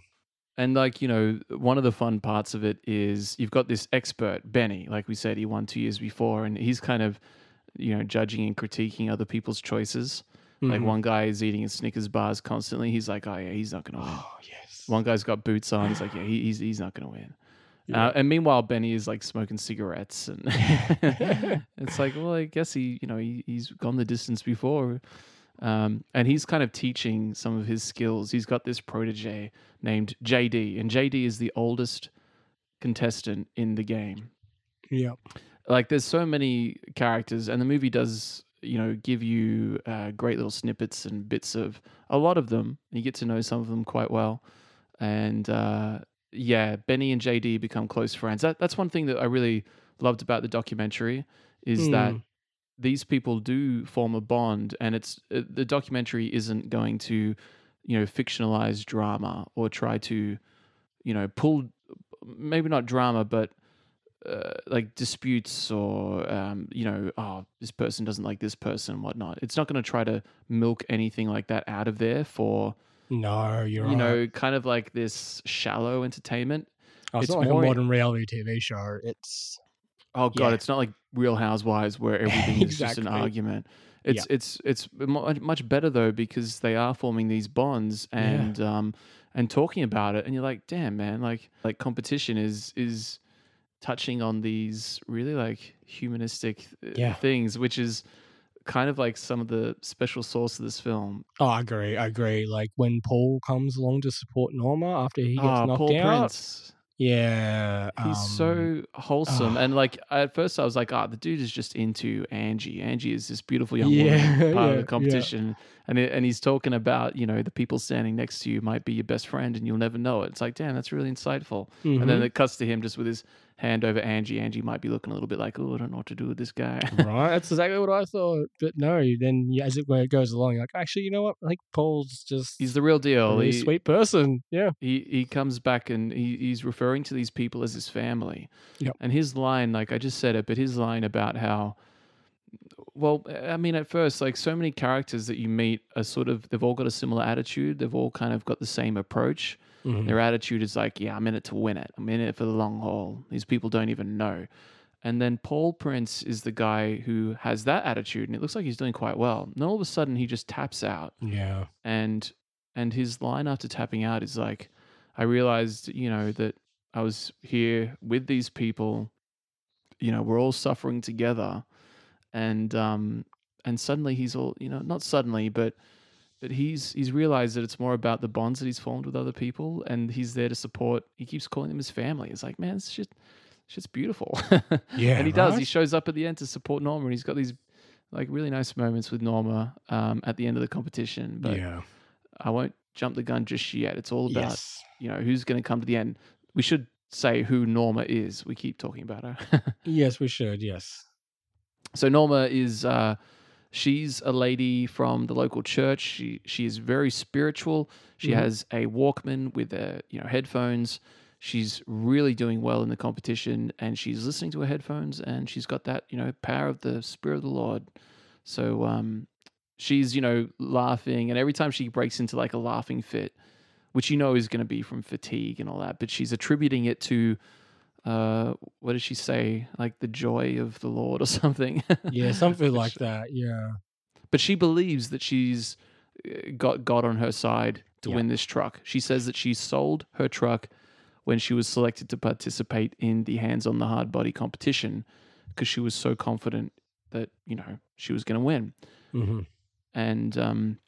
and like, you know, one of the fun parts of it is you've got this expert, Benny, like we said, he won two years before, and he's kind of, you know, judging and critiquing other people's choices. Like Mhm. one guy is eating his Snickers bars constantly. He's like, oh yeah, he's not gonna win. Oh yes. One guy's got boots on. He's like, yeah, he, he's he's not gonna win. Uh, and meanwhile, Benny is like smoking cigarettes, and it's like, well, I guess he, you know, he, he's gone the distance before, um, and he's kind of teaching some of his skills. He's got this protege named JD, and JD is the oldest contestant in the game. Yeah. Like, there's so many characters, and the movie does, you know, give you uh, great little snippets and bits of a lot of them. You get to know some of them quite well, and uh, yeah, Benny and JD become close friends. That that's one thing that I really loved about the documentary is that Mm. these people do form a bond, and it's uh, the documentary isn't going to, you know, fictionalize drama or try to, you know, pull maybe not drama, but uh, like disputes or um, you know, oh, this person doesn't like this person, and whatnot. It's not going to try to milk anything like that out of there for No, you're you right. know, kind of like this shallow entertainment. Oh, it's, it's not like more- a modern reality TV show. It's Oh god, Yeah. it's not like Real Housewives where everything is just an argument. It's it's it's much better though because they are forming these bonds Yeah. and um and talking about it, and you're like, damn man, like like competition is is touching on these really like humanistic uh, Yeah. things, which is kind of like some of the special sauce of this film. oh, I agree. I agree. Like when Paul comes along to support Norma after he gets Ah, knocked Paul out. Prince. Yeah, He's um, so wholesome, ah. and like at first I was like, "Ah, the dude is just into Angie. Angie is this beautiful young Yeah, woman, part yeah, of the competition." And it, and he's talking about you know the people standing next to you might be your best friend, and you'll never know it. It's like, damn, that's really insightful. And then Mhm. it cuts to him just with his hand over Angie. Angie might be looking a little bit like, "Oh, I don't know what to do with this guy." right. That's exactly what I thought. But no, then yeah, as it goes along, you're like actually, you know what? I think Paul's just he's the real deal. really He- sweet person. Yeah. he he comes back and he, he's referring to these people as his family. Yep. And his line, like I just said it, but his line about how, well, I mean, at first, like so many characters that you meet are sort of they've all got a similar attitude. They've all kind of got the same approach. Mhm. Their attitude is like, yeah, I'm in it to win it. I'm in it for the long haul. These people don't even know. And then Paul Prince is the guy who has that attitude, and it looks like he's doing quite well. And all of a sudden, he just taps out Yeah. and and his line after tapping out is like i realized you know that I was here with these people. You know, we're all suffering together, and um, and suddenly he's all you know, not suddenly, but but he's he's realized that it's more about the bonds that he's formed with other people, and he's there to support. He keeps calling them his family. It's like, man, this shit, shit's beautiful. Yeah, and he does. He shows up at the end to support Norma, and he's got these like really nice moments with Norma um, at the end of the competition. But Yeah. I won't jump the gun just yet. It's all about Yes. you know who's going to come to the end. We should say who Norma is. We keep talking about her. Yes, we should. Yes. So Norma is uh, she's a lady from the local church. She she is very spiritual. She Mhm. has a Walkman with uh, you know headphones. She's really doing well in the competition, and she's listening to her headphones, and she's got that you know power of the Spirit of the Lord. So um, she's you know laughing, and every time she breaks into like a laughing fit, which you know is going to be from fatigue and all that, but she's attributing it to uh, what did she say? Like the joy of the Lord or something. Yeah, something like that. Yeah. but she believes that she's got God on her side to Yeah. win this truck. She says that she sold her truck when she was selected to participate in the hands on the hard body competition because she was so confident that, you know, she was going to win. Mhm. And um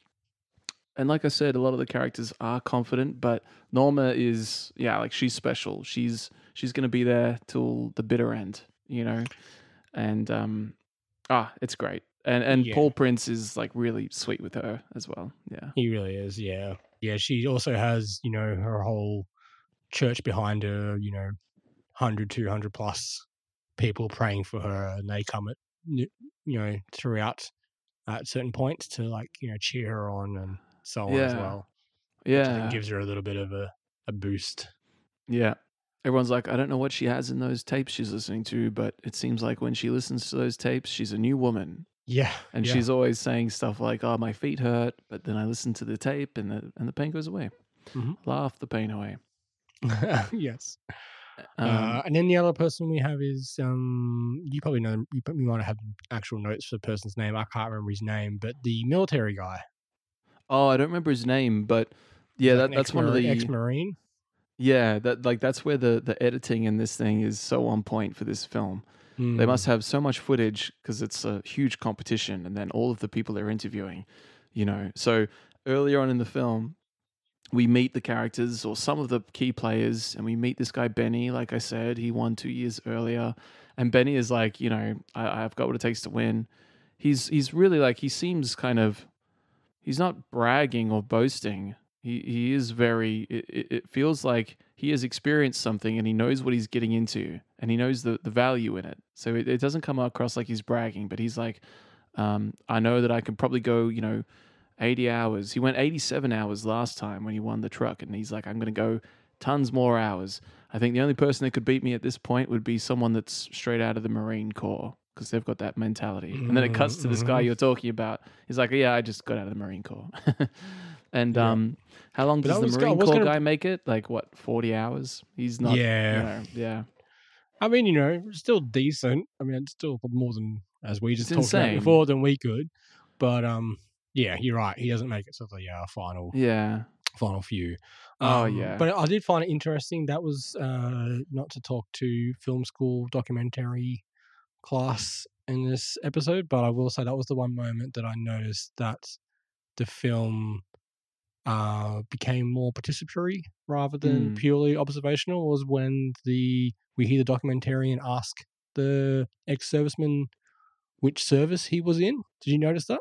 and like I said, a lot of the characters are confident, but Norma is yeah, like she's special. She's she's going to be there till the bitter end, you know. And um ah, it's great. And and Yeah. Paul Prince is like really sweet with her as well. Yeah. He really is. Yeah. Yeah. She also has, you know, her whole church behind her, you know, 100, 200 plus people praying for her. And they come at, you know, throughout at certain points to like, you know, cheer her on and so on as Yeah. well. I think Yeah. gives her a little bit of a, a boost. Yeah. Everyone's like, I don't know what she has in those tapes she's listening to, but it seems like when she listens to those tapes, she's a new woman. Yeah. And yeah. she's always saying stuff like, "Oh, my feet hurt," but then I listen to the tape, and the and the pain goes away. Mhm. Laugh the pain away. yes. Um, uh, and then the other person we have is um you probably know you probably might have actual notes for the person's name. I can't remember his name, but the military guy. oh, I don't remember his name, but yeah, that, an that's one of the ex-marine. Yeah that like that's where the the editing in this thing is so on point for this film. They Mm. must have so much footage because it's a huge competition, and then all of the people they're interviewing, you know. So earlier on in the film, we meet the characters or some of the key players, and we meet this guy Benny. Like I said, he won two years earlier, and Benny is like, you know, I, I've got what it takes to win. He's he's really like he seems kind of, he's not bragging or boasting. He he is very. It, it, feels like he has experienced something and he knows what he's getting into and he knows the the value in it. So it, it doesn't come across like he's bragging, but he's like, um, I know that I can probably go, you know, 80 hours. He went 87 hours last time when he won the truck, and he's like, I'm going to go tons more hours. I think the only person that could beat me at this point would be someone that's straight out of the Marine Corps because they've got that mentality. And then it cuts to this guy Mhm. you're talking about. He's like, Yeah, I just got out of the Marine Corps. and Yeah. um, how long But does the was go- I Marine Corps gonna- guy make it? Like what, 40 hours? He's not. Yeah. You know, yeah. I mean, you know, still decent. I mean, it's still more than as we just It's talked about before than we could. But um, yeah, you're right. He doesn't make it to the uh, final Yeah. final few. Oh, Um, yeah. But I did find it interesting. That was uh, not to talk to film school documentary class in this episode, but I will say that was the one moment that I noticed that the film uh, became more participatory rather than Mm. purely observational. Was when the we hear the documentarian ask the ex-serviceman which service he was in. Did you notice that?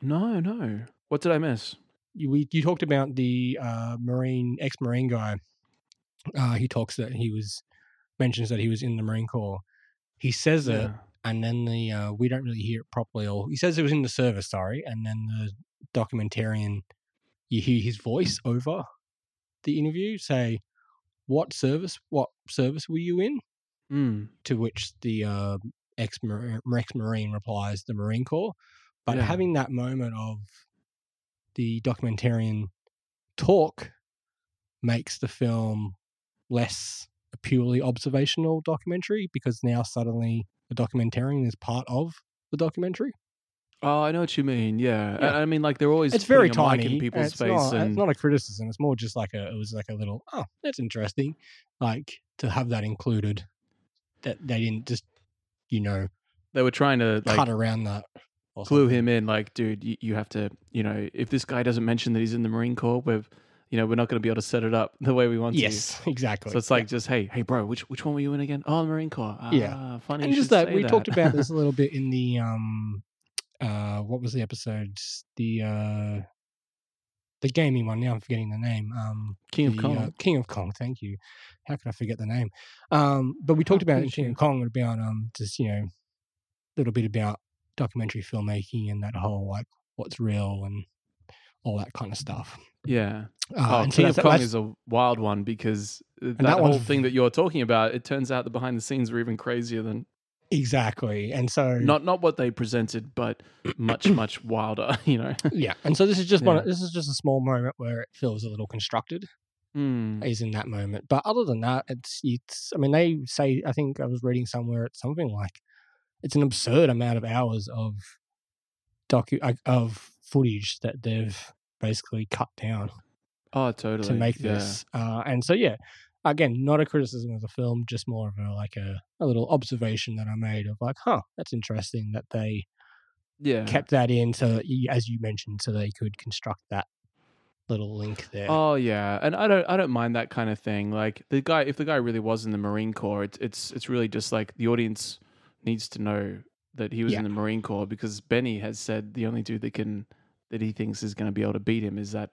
No, no. What did I miss? you, we you talked about the uh, marine ex marine guy. Uh, he talks that he was mentions that he was in the Marine Corps. He says it, and then the uh, we don't really hear it properly. Or he says it was in the service, sorry, and then the documentarian, you hear his voice over the interview say, "What service? What service were you in?" Mm. To which the uh, ex ex marine replies, "The Marine Corps." But Yeah. having that moment of the documentarian talk makes the film less a purely observational documentary because now suddenly the documentarian is part of the documentary. Oh, I know what you mean. Yeah. Yeah. I, I mean, like they're always It's very putting a mic tiny. in people's it's face, not, and it's not a criticism. It's more just like a. It was like a little. Oh, that's interesting. Like to have that included. That they didn't just, you know, They were trying to like cut around that. clue him in, like, dude, you, you have to, you know, if this guy doesn't mention that he's in the Marine Corps, we're, you know, we're not going to be able to set it up the way we want Yes, to. Yes, exactly. So it's like just, hey, hey, bro, which which one were you in again? Oh, the Marine Corps. yeah, Ah, funny. And just that we talked about this a little bit in the um, uh, what was the episode? The uh, the gaming one. Now I'm forgetting the name. Um, King of the, Kong. Uh, King of Kong. Thank you. How could I forget the name? Um, but we talked about King of Kong about um, just you know, a little bit about documentary filmmaking and that whole like what's real and all that kind of stuff. Yeah. Uh, oh, and so King of Kong is a wild one because uh, that, that whole thing that you're talking about, it turns out the behind the scenes were even crazier than Exactly, and so not not what they presented, but much much wilder. You know. yeah, and so this is just one. This is just a small moment where it feels a little constructed. Hmm. Is in that moment, but other than that, it's it's. I mean, they say. I think I was reading somewhere it's something like it's an absurd amount of hours of docu of footage that they've basically cut down Oh, totally. to make yeah. this. Uh, and so yeah, again, not a criticism of the film, just more of a like a, a little observation that I made of like, huh, that's interesting that they Yeah. kept that in so that you, as you mentioned, so they could construct that little link there. Oh yeah, and I don't I don't mind that kind of thing. Like the guy, if the guy really was in the Marine Corps, it's it's it's really just like the audience needs to know that he was Yeah. in the Marine Corps because Benny has said the only dude that can that he thinks is going to be able to beat him is that.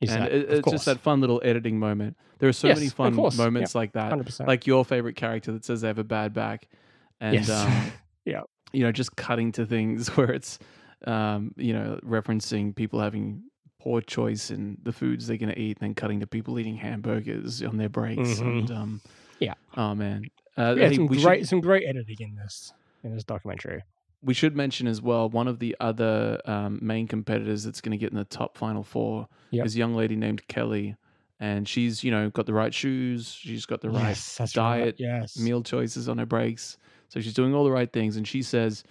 Is and it- it's just that fun little editing moment. There are so Yes, many fun moments Yep. like that. 100%. Like your favorite character that says they have a bad back, and Yes. um, yeah. you know, just cutting to things where it's, um, you know, referencing people having poor choice in the foods they're going to eat, and then cutting to people eating hamburgers on their breaks. Mhm. And um, Yeah. oh man, uh, yeah, hey, some great should some great editing in this in this documentary. We should mention as well one of the other um, main competitors that's going to get in the top final four Yep. is a young lady named Kelly. And she's, you know, got the right shoes. She's got the right Yes, that's right, diet, yes. meal choices on her breaks. So she's doing all the right things. And she says,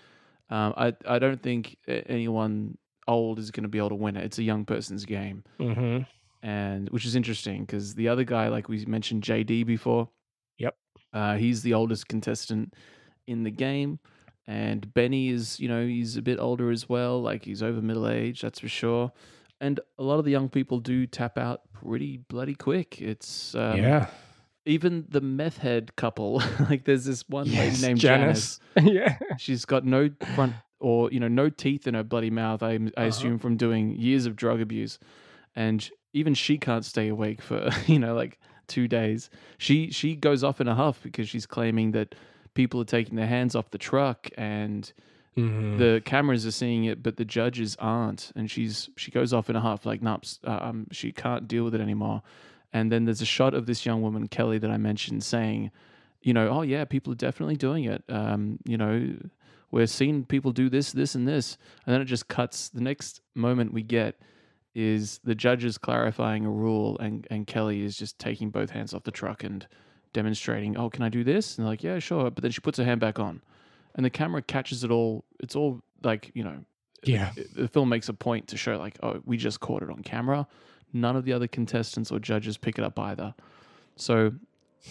um, I, I don't think anyone old is going to be able to win it. It's a young person's game. Mm-hmm. And which is interesting because the other guy, like we mentioned, JD before, Yep. uh, he's the oldest contestant in the game. And Benny is, you know, he's a bit older as well. Like he's over middle age, that's for sure. And a lot of the young people do tap out pretty bloody quick. It's um, Yeah. Even the meth head couple, like there's this one Yes, lady named Janice. Janice. Yeah. she's got no front or you know no teeth in her bloody mouth. I, I Uh-huh. assume from doing years of drug abuse, and even she can't stay awake for you know like two days. She she goes off in a huff because she's claiming that people are taking their hands off the truck and Mhm. the cameras are seeing it, but the judges aren't. And she's she goes off in a huff like, nope, uh, um, she can't deal with it anymore. And then there's a shot of this young woman Kelly that I mentioned saying, you know, oh yeah, people are definitely doing it. Um, you know, we're seeing people do this, this, and this, and then it just cuts. The next moment we get is the judges clarifying a rule, and and Kelly is just taking both hands off the truck and demonstrating, oh, can I do this? And they're like, yeah, sure. But then she puts her hand back on, and the camera catches it all. It's all like you know, Yeah. the film makes a point to show like, oh, we just caught it on camera. None of the other contestants or judges pick it up either. So,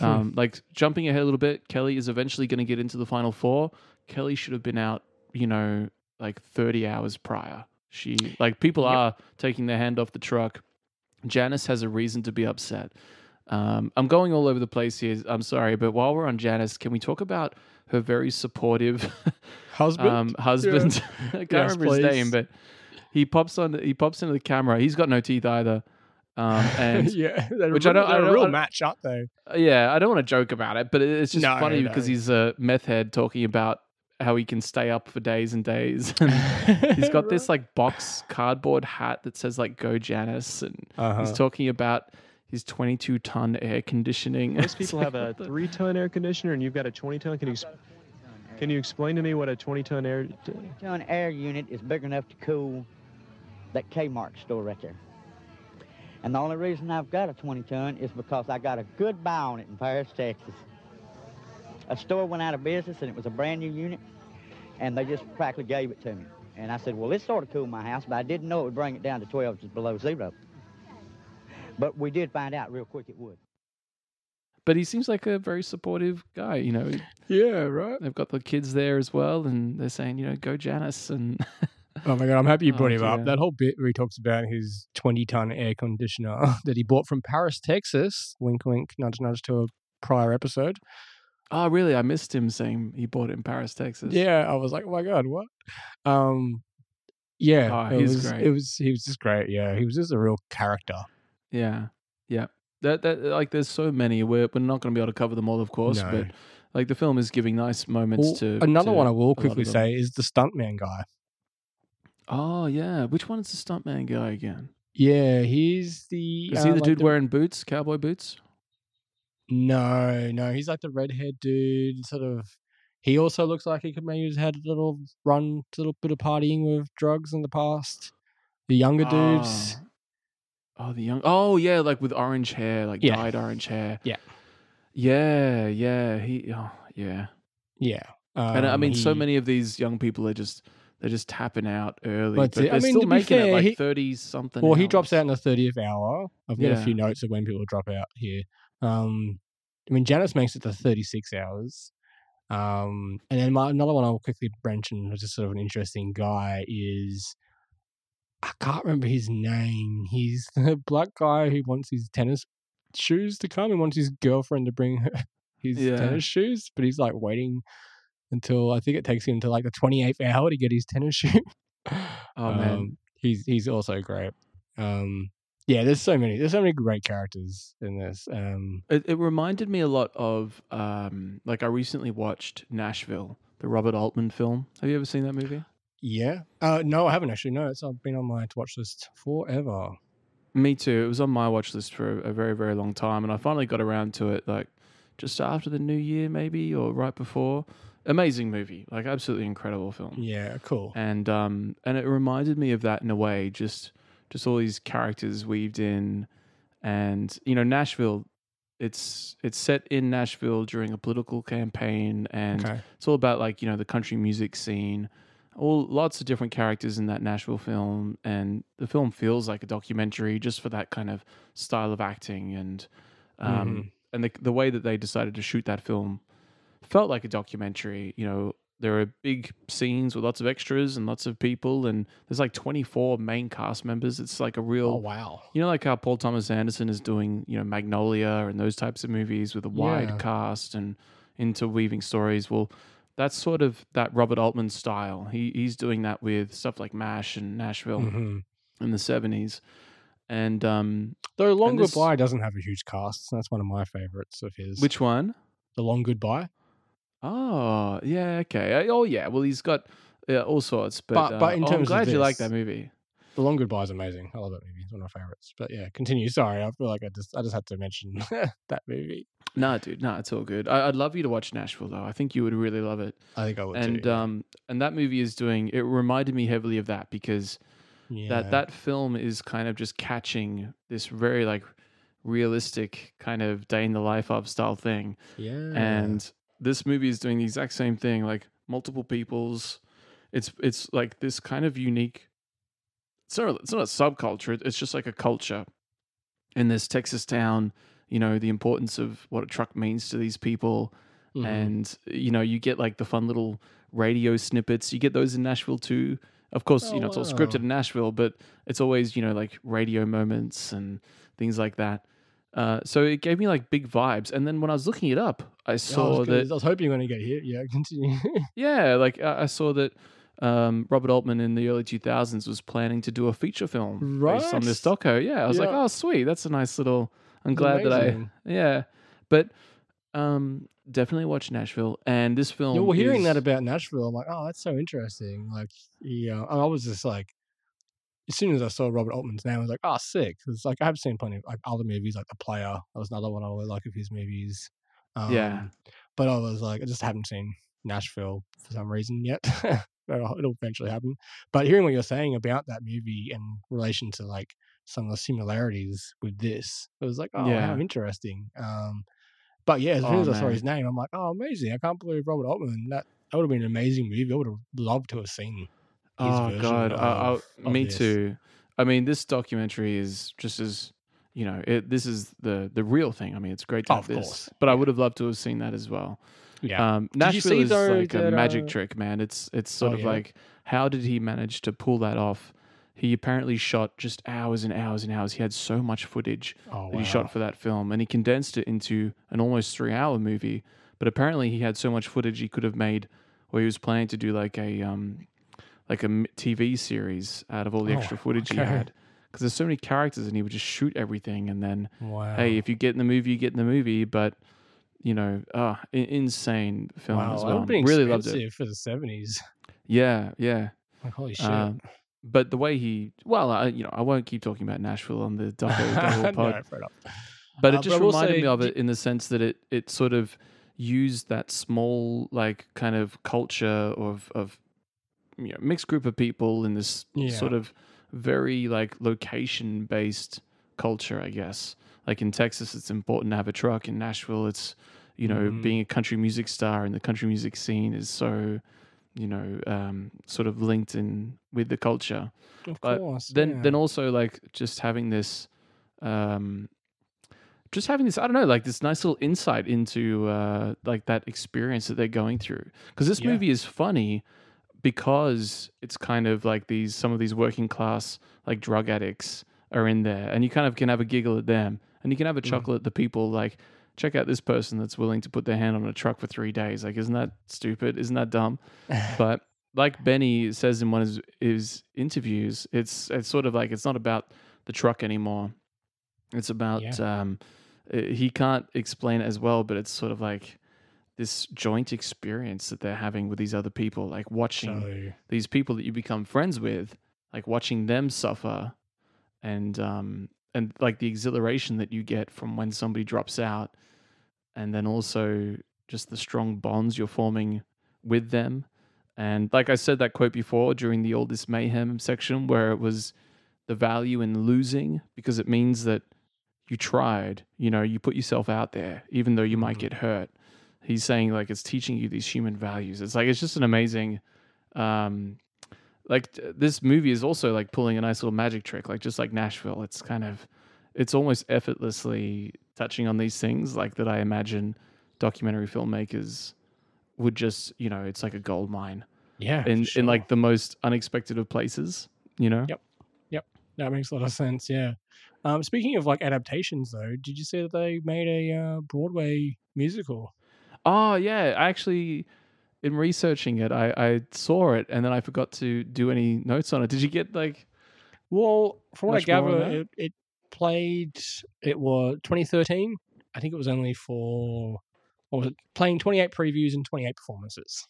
um, like jumping ahead a little bit, Kelly is eventually going to get into the final four. Kelly should have been out, you know, like 30 hours prior. She like people are taking their hand off the truck. Janice has a reason to be upset. Um, I'm going all over the place here. I'm sorry, but while we're on Janice, can we talk about her very supportive Husband? Um, husband. I can't Yes, remember his name, but he pops on. He pops into the camera. He's got no teeth either. Um, and yeah, which I don't. I they're don't a real I- match, aren't they? uh, Yeah, I don't want to joke about it, but it's just No, funny no. because he's a meth head talking about how he can stay up for days and days. And he's got this like box cardboard hat that says like "Go Janice," and Uh-huh. he's talking about his 22 ton air conditioning. Most people have a three ton air conditioner and you've got a 20 ton. Can you, can you explain to me what a 20 ton air? ton air unit is big enough to cool that Kmart store right there. And the only reason I've got a 20 ton is because I got a good buy on it in Paris, Texas. A store went out of business and it was a brand new unit, and they just practically gave it to me. And I said, well, this sort of cooled my house, but I didn't know it would bring it down to 12 below zero. But we did find out real quick it would. but he seems like a very supportive guy. You know, Yeah, right. they've got the kids there as well, and they're saying, you know, go Janice, and Oh my god, I'm happy you brought Oh, him up. That whole bit where he talks about his 20 ton air conditioner that he bought from Paris, Texas. Wink, wink, nudge, nudge to a prior episode. oh, really? I missed him saying he bought it in Paris, Texas. Yeah, I was like, oh my god, what? Um, yeah, Oh, it he's was, great. It was he was just great. Yeah, he was just a real character. Yeah, yeah. That that like there's so many. We're we're not going to be able to cover them all, of course. No. But like the film is giving nice moments Well, to another to one I a will quickly them. say is the stuntman guy. Oh yeah, which one is the stuntman guy again? Yeah, he's the. Is he uh, the like dude wearing boots, cowboy boots? No, no, he's like the redhead dude. Sort of. He also looks like he could maybe have had a little run, a little bit of partying with drugs in the past. The younger dudes. Oh. Oh, the young. Oh yeah, like with orange hair, like Yeah. dyed orange hair. Yeah. Yeah, yeah. He. Oh, yeah. Yeah. and I um, mean, so he- many of these young people are just they're just tapping out early, But but, the- I they're mean, still to be making it fair, like thirty something. Well, he drops out in the thirtieth hour. I've got a few notes of when people drop out here. Um, I mean, Janice makes it to thirty-six hours. Um, and then my, another one I'll quickly mention, which is sort of an interesting guy, is I can't remember his name. He's the black guy who wants his tennis shoes to come. He wants his girlfriend to bring her his Yeah. tennis shoes, but he's like waiting until I think it takes him to like the twenty-eighth hour to get his tennis shoe. Oh, man. Um, he's he's also great. Um, yeah, there's so many there's so many great characters in this. Um, It, it reminded me a lot of um, like I recently watched Nashville, the Robert Altman film. Have you ever seen that movie? Yeah. Uh, no, I haven't actually. No, it's I've been on my watch list forever. Me too. It was on my watch list for a, a very, very long time, and I finally got around to it like just after the new year, maybe, or right before. Amazing movie, like absolutely incredible film. Yeah, cool. And um, and it reminded me of that in a way, just just all these characters weaved in, and you know Nashville. It's it's set in Nashville during a political campaign, and Okay. it's all about like you know the country music scene all lots of different characters in that Nashville film, and the film feels like a documentary just for that kind of style of acting and um, Mhm. and the the way that they decided to shoot that film felt like a documentary. You know, there are big scenes with lots of extras and lots of people, and there's like 24 main cast members. It's like a real Oh wow. you know, like how Paul Thomas Anderson is doing, you know, Magnolia and those types of movies with a wide Yeah. cast and interweaving stories. Well, that's sort of that Robert Altman style. He he's doing that with stuff like MASH and Nashville Mhm. in the seventies. And um Though Long this- Goodbye doesn't have a huge cast. That's one of my favorites of his. Which one? The Long Goodbye. Oh, yeah, okay. Uh, Oh yeah, well he's got yeah, all sorts, but, But- uh, but in oh, I'm terms of glad you like that movie. The Long Goodbye is amazing. I love that movie. It's one of my favorites. But yeah, continue. Sorry, I feel like I just I just had to mention that movie. No, dude, no, it's all good. I, I'd love you to watch Nashville though. I think you would really love it. I think I would and too. um and that movie is doing it reminded me heavily of that because Yeah. that that film is kind of just catching this very like realistic kind of day in the life of style thing yeah. and this movie is doing the exact same thing like multiple people's it's it's like this kind of unique it's not it's not a subculture it's just like a culture in this texas town you know the importance of what a truck means to these people Mhm. and you know you get like the fun little radio snippets you get those in nashville too of course you Oh, know it's all wow. scripted in nashville but it's always you know like radio moments and things like that uh, so it gave me like big vibes and then when i was looking it up i Yeah, I saw gonna- that I was hoping you were going to get here. Yeah, continue. yeah, like I I saw that um, Robert Altman in the early 2000s was planning to do a feature film based on this doco. Yeah, I was like, oh, sweet, that's a nice little. I'm glad amazing. that I, yeah, but um, definitely watch Nashville and this film. Yeah, well, hearing that about Nashville, I'm like, oh, that's so interesting. Like, yeah, I was just like, as soon as I saw Robert Altman's name, I was like, oh, sick. It's like I have seen plenty of like other movies, like The Player. That was another one I really like of his movies. Um, Yeah. but I was like, I just haven't seen Nashville for some reason yet. it'll it'll eventually happen. But hearing what you're saying about that movie in relation to like some of the similarities with this, it was like, oh, Yeah. how interesting. Um, but yeah, as soon Oh, as I saw his name, I'm like, oh, amazing! I can't believe Robert Altman. That that would have been an amazing movie. I would have loved to have seen. His Oh version God, of- I, of me too. I mean, this documentary is just as you know, it, this is the the real thing. I mean, it's great to Oh, have of this, course. but I would have loved to have seen that as well. Yeah. Um, Nashville see, is though, like a magic uh, trick, man. It's it's sort Oh, of yeah? like how did he manage to pull that off? He apparently shot just hours and hours and hours. He had so much footage Oh, that he shot for that film, and he condensed it into an almost three-hour movie. But apparently, he had so much footage he could have made, or he was planning to do like a um, like a TV series out of all the Oh, extra footage he had. Because there's so many characters, and he would just shoot everything, and then Wow. hey, if you get in the movie, you get in the movie. But you know, uh, insane film wow, as well. Really loved it. for the seventies. Yeah, yeah. Like holy shit. Um, but the way he, well, I, you know, I won't keep talking about Nashville on the No, pod, fair but Uh, it just I will reminded say, me of it in the sense that it it sort of used that small like kind of culture of of you know mixed group of people in this Yeah. sort of very like location based culture, I guess. Like in Texas, it's important to have a truck. In Nashville, it's you know Mhm. being a country music star and the country music scene is so you know um, sort of linked in with the culture. Of But course, then yeah. then also like just having this um just having this i don't know like this nice little insight into uh like that experience that they're going through because this Yeah. movie is funny because it's kind of like these some of these working class like drug addicts are in there and you kind of can have a giggle at them and you can have a Mm. chuckle at the people like check out this person that's willing to put their hand on a truck for three days. Like isn't that stupid? Isn't that dumb? But like Benny says in one of his, his interviews, it's it's sort of like it's not about the truck anymore. It's about um, uh, he can't explain it as well, but it's sort of like this joint experience that they're having with these other people, like watching So- these people that you become friends with, like watching them suffer, and um and like the exhilaration that you get from when somebody drops out, and then also just the strong bonds you're forming with them. And like I said that quote before during the All This Mayhem section, where it was the value in losing because it means that you tried, you know, you put yourself out there, even though you might get hurt. He's saying like it's teaching you these human values. It's like it's just an amazing um like this movie is also like pulling a nice little magic trick, like just like Nashville. It's kind of it's almost effortlessly touching on these things like that I imagine documentary filmmakers would just, you know, it's like a gold mine. Yeah, In sure. in like the most unexpected of places, you know? Yep. Yep. That makes a lot of sense. Yeah. Um, speaking of like adaptations, though, did you see that they made a uh, Broadway musical? Oh yeah, I actually in researching it, I, I saw it and then I forgot to do any notes on it. Did you get like Well, from what I gather, it, it played. It was 2013. I think it was only for what was it? Playing 28 previews and 28 performances.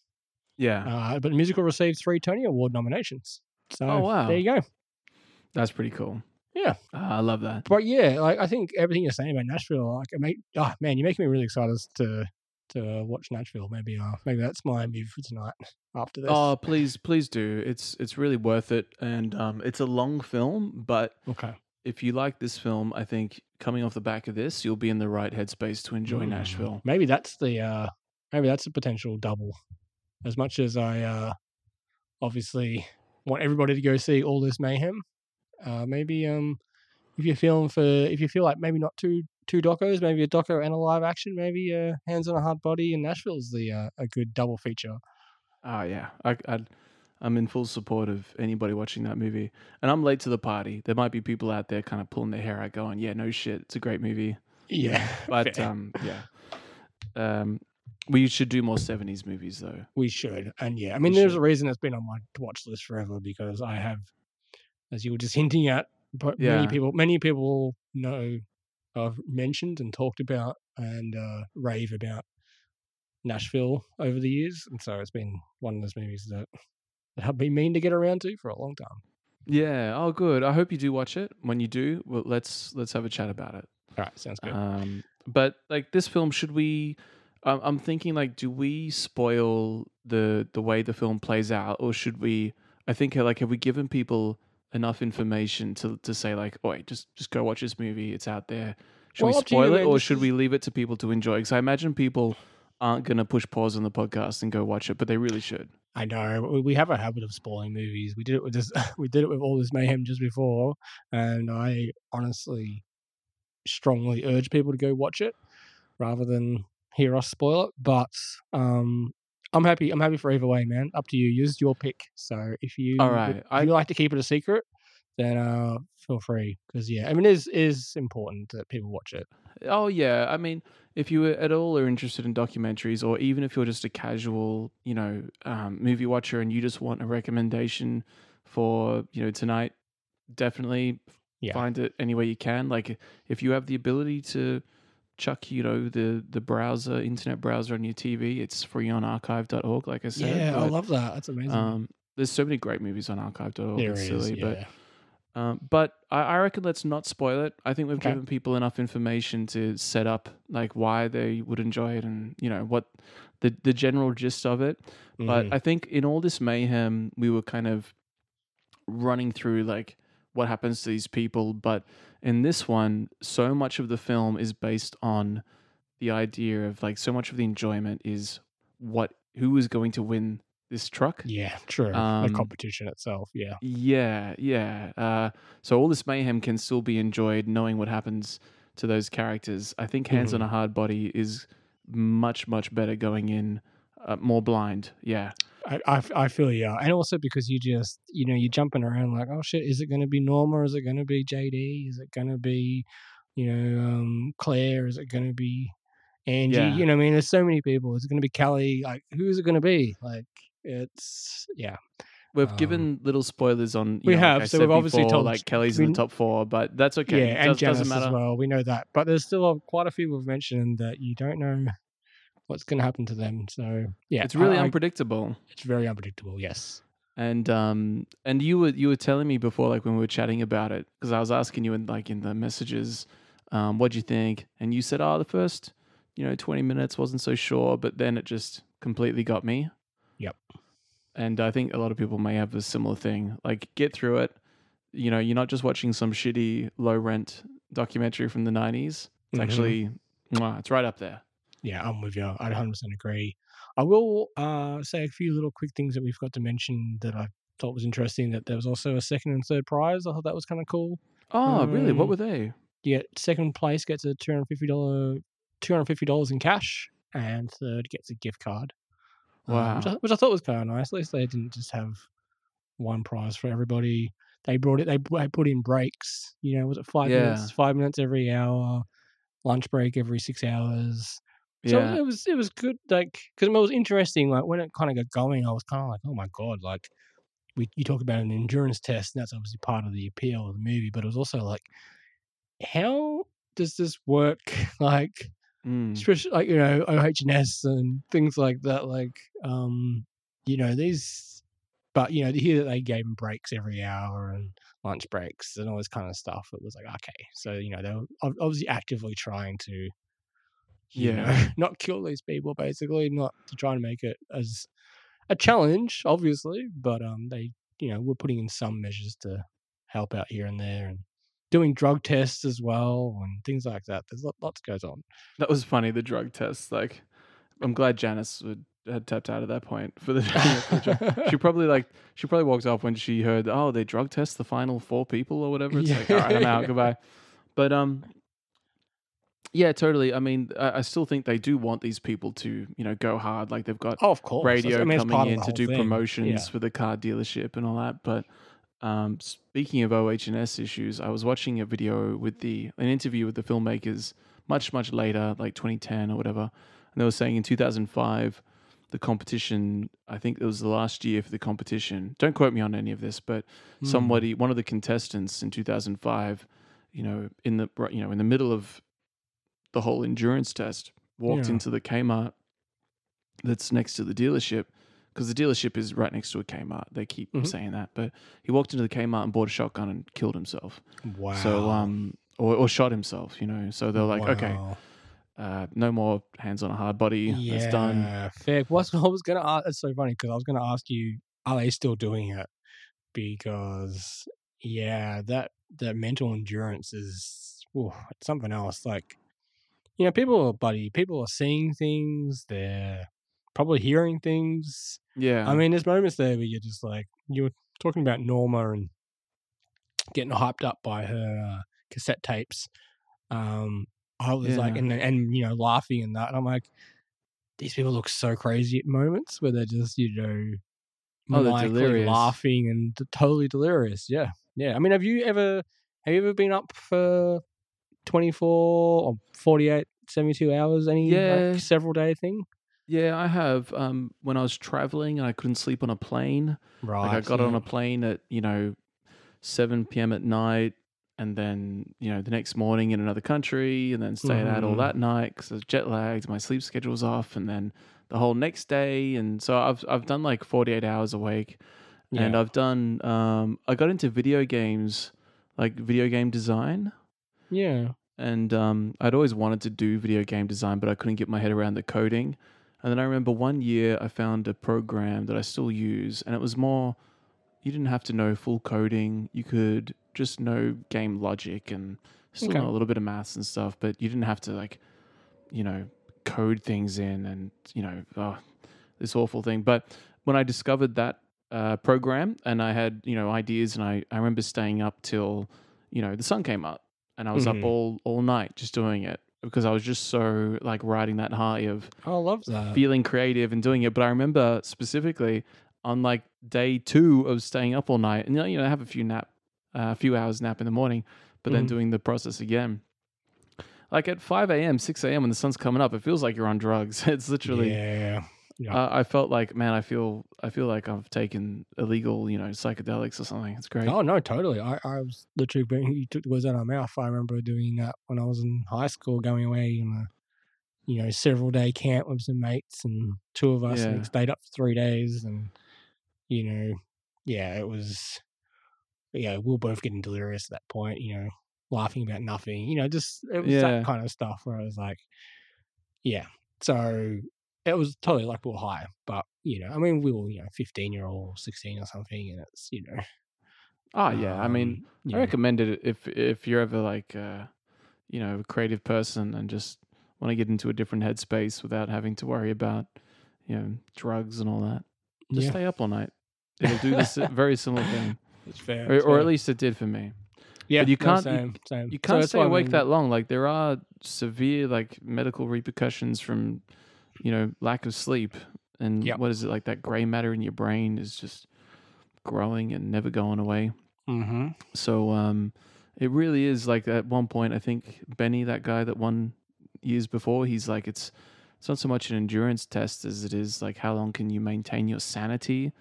Yeah. Uh, but the musical received three Tony Award nominations. So Oh, wow. there you go. That's pretty cool. Yeah. Ah, I love that. But yeah, like I think everything you're saying about Nashville, like it make oh man, you're making me really excited to to watch Nashville. Maybe uh maybe that's my movie for tonight after this. Oh, please, please do. It's it's really worth it, and um, it's a long film, but okay. If you like this film, I think coming off the back of this, you'll be in the right headspace to enjoy Mm. Nashville. Maybe that's the uh maybe that's a potential double. As much as I uh obviously want everybody to go see all this mayhem, uh maybe um if you're feeling for if you feel like maybe not two two docos, maybe a doco and a live action, maybe uh Hands on a Hard Body and Nashville's the uh, a good double feature. Oh yeah, I, I'd, I'm in full support of anybody watching that movie, and I'm late to the party. There might be people out there kind of pulling their hair out, going, "Yeah, no shit, it's a great movie." Yeah, but um, yeah, um, we should do more '70s movies though. We should. And yeah, I mean, We there's should. a reason it's been on my watch list forever because I have, as you were just hinting at, but Yeah. many people, many people know, I've mentioned and talked about and uh, rave about Nashville over the years. And so it's been one of those movies that, that I've been meaning to get around to for a long time. Yeah. Oh, good. I hope you do watch it. When you do, well, let's let's have a chat about it. All right, sounds good. Um, but like this film, should we? Um, I'm thinking like, do we spoil the the way the film plays out, or should we? I think like, have we given people enough information to to say like, oh, just just go watch this movie. It's out there. Should Well, we to spoil it, or should we leave it to people to enjoy? Because I imagine people aren't gonna push pause on the podcast and go watch it, but they really should. I know we- have a habit of spoiling movies. We did it with this. We did it with all this mayhem just before, and I honestly strongly urge people to go watch it rather than hear us spoil it. But um, I'm happy. I'm happy for either way, man. Up to you. Use your pick. So if you All right, if I- you like to keep it a secret, then uh, feel free because yeah, I mean, it is is important that people watch it. Oh yeah, I mean, if you at all are interested in documentaries, or even if you're just a casual, you know, um, movie watcher and you just want a recommendation for you know tonight, definitely Yeah. find it any way you can. Like if you have the ability to chuck, you know, the the browser, internet browser on your TV, it's free on archive.org. Like I said, Yeah, I love that. That's amazing. Um, there's so many great movies on archive.org. There it's is, silly, yeah. but um, but I, I reckon let's not spoil it. I think we've Okay. given people enough information to set up like why they would enjoy it and you know what the the general gist of it. But Mhm. I think in all this mayhem, we were kind of running through like what happens to these people. But in this one, so much of the film is based on the idea of like so much of the enjoyment is what who is going to win this truck. Yeah, true. the Um, competition itself. Yeah. Yeah, yeah. Uh, so all this mayhem can still be enjoyed knowing what happens to those characters. I think Hands on Mhm. a Hard Body is much, much better going in uh, more blind. Yeah. I, I feel yeah, and also because you just you know you're jumping around like oh shit, is it going to be Norma? Is it going to be JD? Is it going to be you know um, Claire? Is it going to be Angie? Yeah. You know, what I mean, there's so many people. Is it going to be Kelly? Like, who is it going to be? Like, it's yeah. We've Um, given little spoilers on. We know, have, I so we've obviously before, told- like Kelly's we- in the top four, but that's okay. Yeah, and Does, Janice as well. We know that, but there's still a, quite a few we've mentioned that you don't know what's going to happen to them. So yeah, it's really I- I- unpredictable. It's very unpredictable. Yes. And um and you were you were telling me before like when we were chatting about it because I was asking you in like in the messages um what do you think and you said oh the first you know 20 minutes wasn't so sure but then it just completely got me. Yep. And I think a lot of people may have a similar thing like get through it you know you're not just watching some shitty low rent documentary from the 90s it's Mhm. actually mwah, it's right up there. Yeah, I'm with you. I 100% agree. I will uh, say a few little quick things that we forgot to mention that I thought was interesting. That there was also a second and third prize. I thought that was kind of cool. Oh, really? What Um, were they? Get second place gets a two hundred fifty dollar two hundred fifty dollars in cash, and third gets a gift card. Um, which, I, Wow. which I thought was kind of nice. At least they didn't just have one prize for everybody. They brought it. They, they put in breaks. You know, was it five Yeah. minutes? Five minutes every hour. Lunch break every six hours. So Yeah. it was it was good, like because it was interesting. Like when it kind of got going, I was kind of like, oh my god, like we you talk about an endurance test, and that's obviously part of the appeal of the movie. But it was also like, how does this work? Like, Mm. especially like you know OHS and things like that. Like, um, you know these, but you know to hear that they gave them breaks every hour and lunch breaks and all this kind of stuff. It was like okay, so you know they were obviously actively trying to you know, Yeah. not kill these people basically, not to try and make it as a challenge, obviously, but um they you know, were putting in some measures to help out here and there and doing drug tests as well and things like that. There's lots goes on. That was funny. The drug test. Like, I'm glad Janice would, had tapped out at that point for the. for the drug- she probably like she probably walked off when she heard, oh, they drug test the final four people or whatever. It's like, all right, I'm out. Goodbye. But um, yeah, totally. I mean, I, I still think they do want these people to, you know, go hard. Like they've got Oh, of course. Radio I mean, coming in to do thing. promotions Yeah. for the car dealership and all that. But um, speaking of OH&S issues, I was watching a video with the an interview with the filmmakers much much later, like 2010 or whatever, and they were saying in 2005 the competition. I think it was the last year for the competition. Don't quote me on any of this, but Hmm. somebody, one of the contestants in 2005, you know, in the you know in the middle of the whole endurance test, walked Yeah. into the Kmart that's next to the dealership because the dealership is right next to a Kmart. They keep Mhm. saying that, but he walked into the Kmart and bought a shotgun and killed himself. Wow. So um, or, or shot himself. You know. So they're like, okay, uh, no more hands on a hard body. It's done. Yeah, fair. What's I was gonna ask? It's so funny because I was gonna ask you, are they still doing it? Because yeah, that that mental endurance is it's something else. Like you know, people are buddy. People are seeing things. They're probably hearing things. Yeah. I mean, there's moments there where you're just like you were talking about Norma and getting hyped up by her uh, cassette tapes. Um, I was like, and and you know, laughing and that, and I'm like, these people look so crazy at moments where they're just you know, Oh, delirious. laughing and totally delirious. Yeah, yeah. I mean, have you ever have you ever been up for 24 or 48, 72 hours? Any Yeah. like, several day thing? Yeah, I have. Um, when I was traveling and I couldn't sleep on a plane, Right. like I got on a plane at you know seven p.m. at night, and then you know the next morning in another country, and then stayed out all Mhm. that night because I was jet lagged. My sleep schedule was off, and then the whole next day, and so I've I've done like forty eight hours awake, and I've done. Um, I got into video games, like video game design. Yeah. and um, I'd always wanted to do video game design, but I couldn't get my head around the coding. And then I remember one year I found a program that I still use, and it was more. You didn't have to know full coding. You could just know game logic and still Okay. know a little bit of maths and stuff, but you didn't have to like, you know, code things in and you know, oh, this awful thing. But when I discovered that uh, program and I had you know ideas, and I I remember staying up till you know the sun came up, and I was Mhm. up all all night just doing it because I was just so like riding that high of I love that. feeling creative and doing it. But I remember specifically on like day two of staying up all night, and you know, you know, have a few nap, uh, a few hours nap in the morning, but then Mhm. doing the process again. Like at five a.m., six a.m. when the sun's coming up, it feels like you're on drugs. It's literally. Yeah. Yeah. Uh, I felt like, man, I feel, I feel like I've taken illegal, you know, psychedelics or something. It's great. Oh no, totally. I, I was literally being you took the words out of my mouth. I remember doing that when I was in high school, going away on a you know several day camp with some mates, and two of us and stayed up for three days, and you know, yeah, it was. Yeah, we were both getting delirious at that point. You know, laughing about nothing. You know, just it was Yeah. that kind of stuff where I was like, yeah. So it was totally like we were high, but you know, I mean, we were you know fifteen year old, sixteen or something, and it's you know. Oh yeah, I mean, Um, I recommend it if if you're ever like, uh, you know, a creative person and just want to get into a different headspace without having to worry about, you know, drugs and all that. Just Yeah. stay up all night. It'll do this very similar thing, It's fair. or, it's or fair. at least it did for me. Yeah, but you can't. same, you, same. you So can't that's stay why I awake mean- that long. Like there are severe like medical repercussions from, you know, lack of sleep. And Yep. what is it like? That gray matter in your brain is just growing and never going away. Mm-hmm. So um, it really is like at one point, I think Benny, that guy that won years before, he's like, it's it's not so much an endurance test as it is like how long can you maintain your sanity.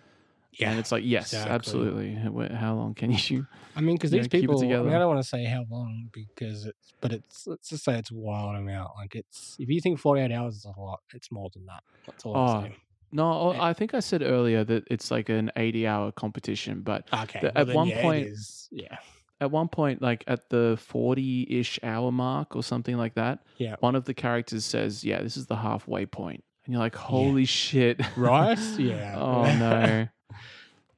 Yeah, and it's like yes, exactly. absolutely. How long can you? I mean, because these know, people. I, mean. I don't want to say how long because it's, but it's let's just say it's a wild amount. Like it's if you think forty eight hours is a lot, it's more than that. That's all I'm Oh saying. no, oh, eh I think I said earlier that it's like an eighty-hour competition, but Okay, the- well at one yeah, point, is. yeah, at one point, like at the 40 ish hour mark or something like that, Yeah. one of the characters says, Yeah, this is the halfway point. And you're like, Holy shit. Right? Yeah. oh, no.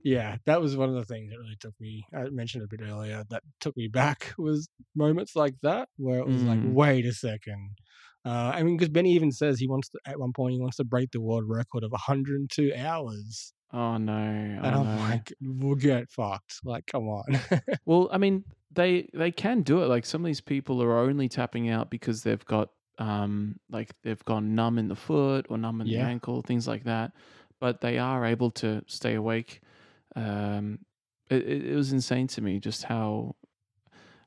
Yeah, that was one of the things that really took me. I mentioned a bit earlier that took me back was moments like that where it was like, Mm. wait a second. Uh, I mean, because Benny even says he wants to at one point he wants to break the world record of 102 hours, Oh, no. and oh, I'm no. like, we'll get fucked. Like, come on. well, I mean, they they can do it. Like some of these people are only tapping out because they've got um like they've gone numb in the foot or numb in Yeah. the ankle, things like that. But they are able to stay awake. Um, it, it, was insane to me just how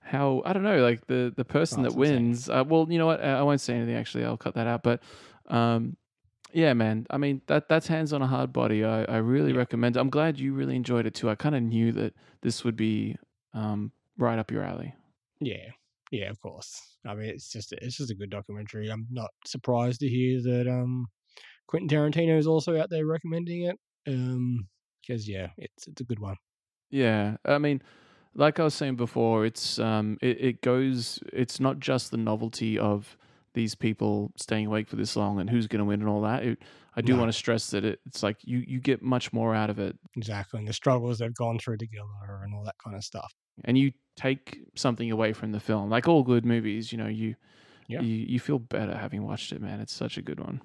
how I don't know, like the the person Oh, that wins. Uh, well, you know what? I won't say anything. Actually, I'll cut that out. But um, yeah, man. I mean, that that's hands on a hard body. I, I really recommend. it. I'm glad you really enjoyed it too. I kind of knew that this would be um, right up your alley. Yeah, yeah, of course. I mean, it's just it's just a good documentary. I'm not surprised to hear that um Quentin Tarantino is also out there recommending it. Um, because yeah, it's it's a good one. Yeah, I mean, like I was saying before, it's um, it, it goes. It's not just the novelty of these people staying awake for this long and who's going to win and all that. It, I do No. want to stress that it, it's like you you get much more out of it, Exactly, and the struggles they've gone through together and all that kind of stuff. and you take something away from the film. Like all good movies, you know, you Yeah. you you feel better having watched it, man. It's such a good one.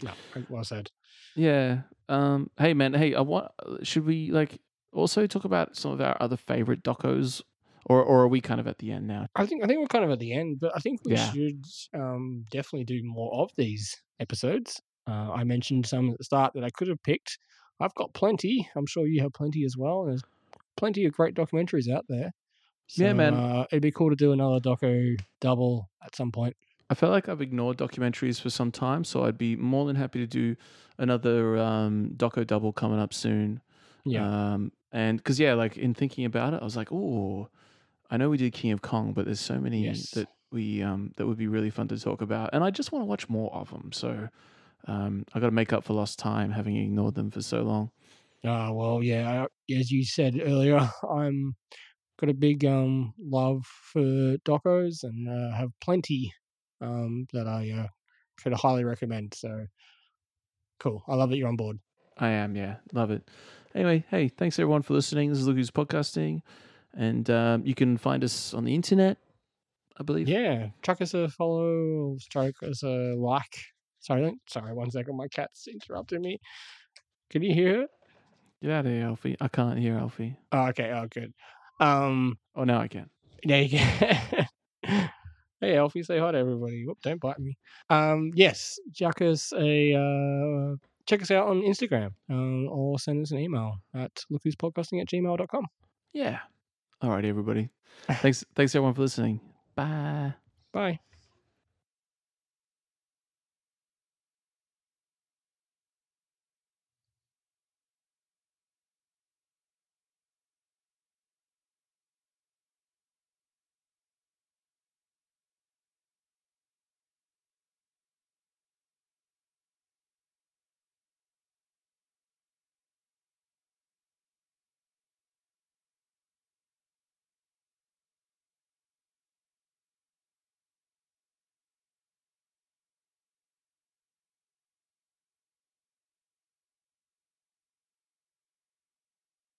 Yeah, well said. Yeah. Um. Hey, man. Hey, I want. Should we like also talk about some of our other favorite docos or or are we kind of at the end now? I think I think we're kind of at the end, but I think we Yeah. should um, definitely do more of these episodes. Uh, I mentioned some at the start that I could have picked. I've got plenty. I'm sure you have plenty as well. There's plenty of great documentaries out there. Yeah, man. Uh, it'd be cool to do another doco double at some point. I felt like I've ignored documentaries for some time, so I'd be more than happy to do another um, doco double coming up soon. Yeah. Um, and because yeah, like in thinking about it, I was like, oh, I know we did King of Kong, but there's so many Yes. that we um, that would be really fun to talk about, and I just want to watch more of them. So um, I got to make up for lost time having ignored them for so long. Uh, well, yeah, I- as you said earlier, I'm got a big um love for docos and uh, have plenty um that I uh, could highly recommend. So cool. I love that you're on board. I am, yeah, love it. Anyway, hey, thanks everyone for listening. This is Look Who's Podcasting, and um, you can find us on the internet, I believe. Yeah, chuck us a follow, chuck us a like. Sorry, don't- sorry, one second. My cat's interrupting me. Can you hear it? Get out of here, Alfie. I can't hear Alfie. Oh, okay. Oh, good. Um, Oh, now I can. Yeah, you go. hey, Alfie, say hi to everybody. Whoop, don't bite me. Um, yes, chuck us a uh, check us out on Instagram, um, or send us an email at lookwhospodcasting at gmail.com. Yeah. All right, everybody. thanks. Thanks everyone for listening. Bye. Bye.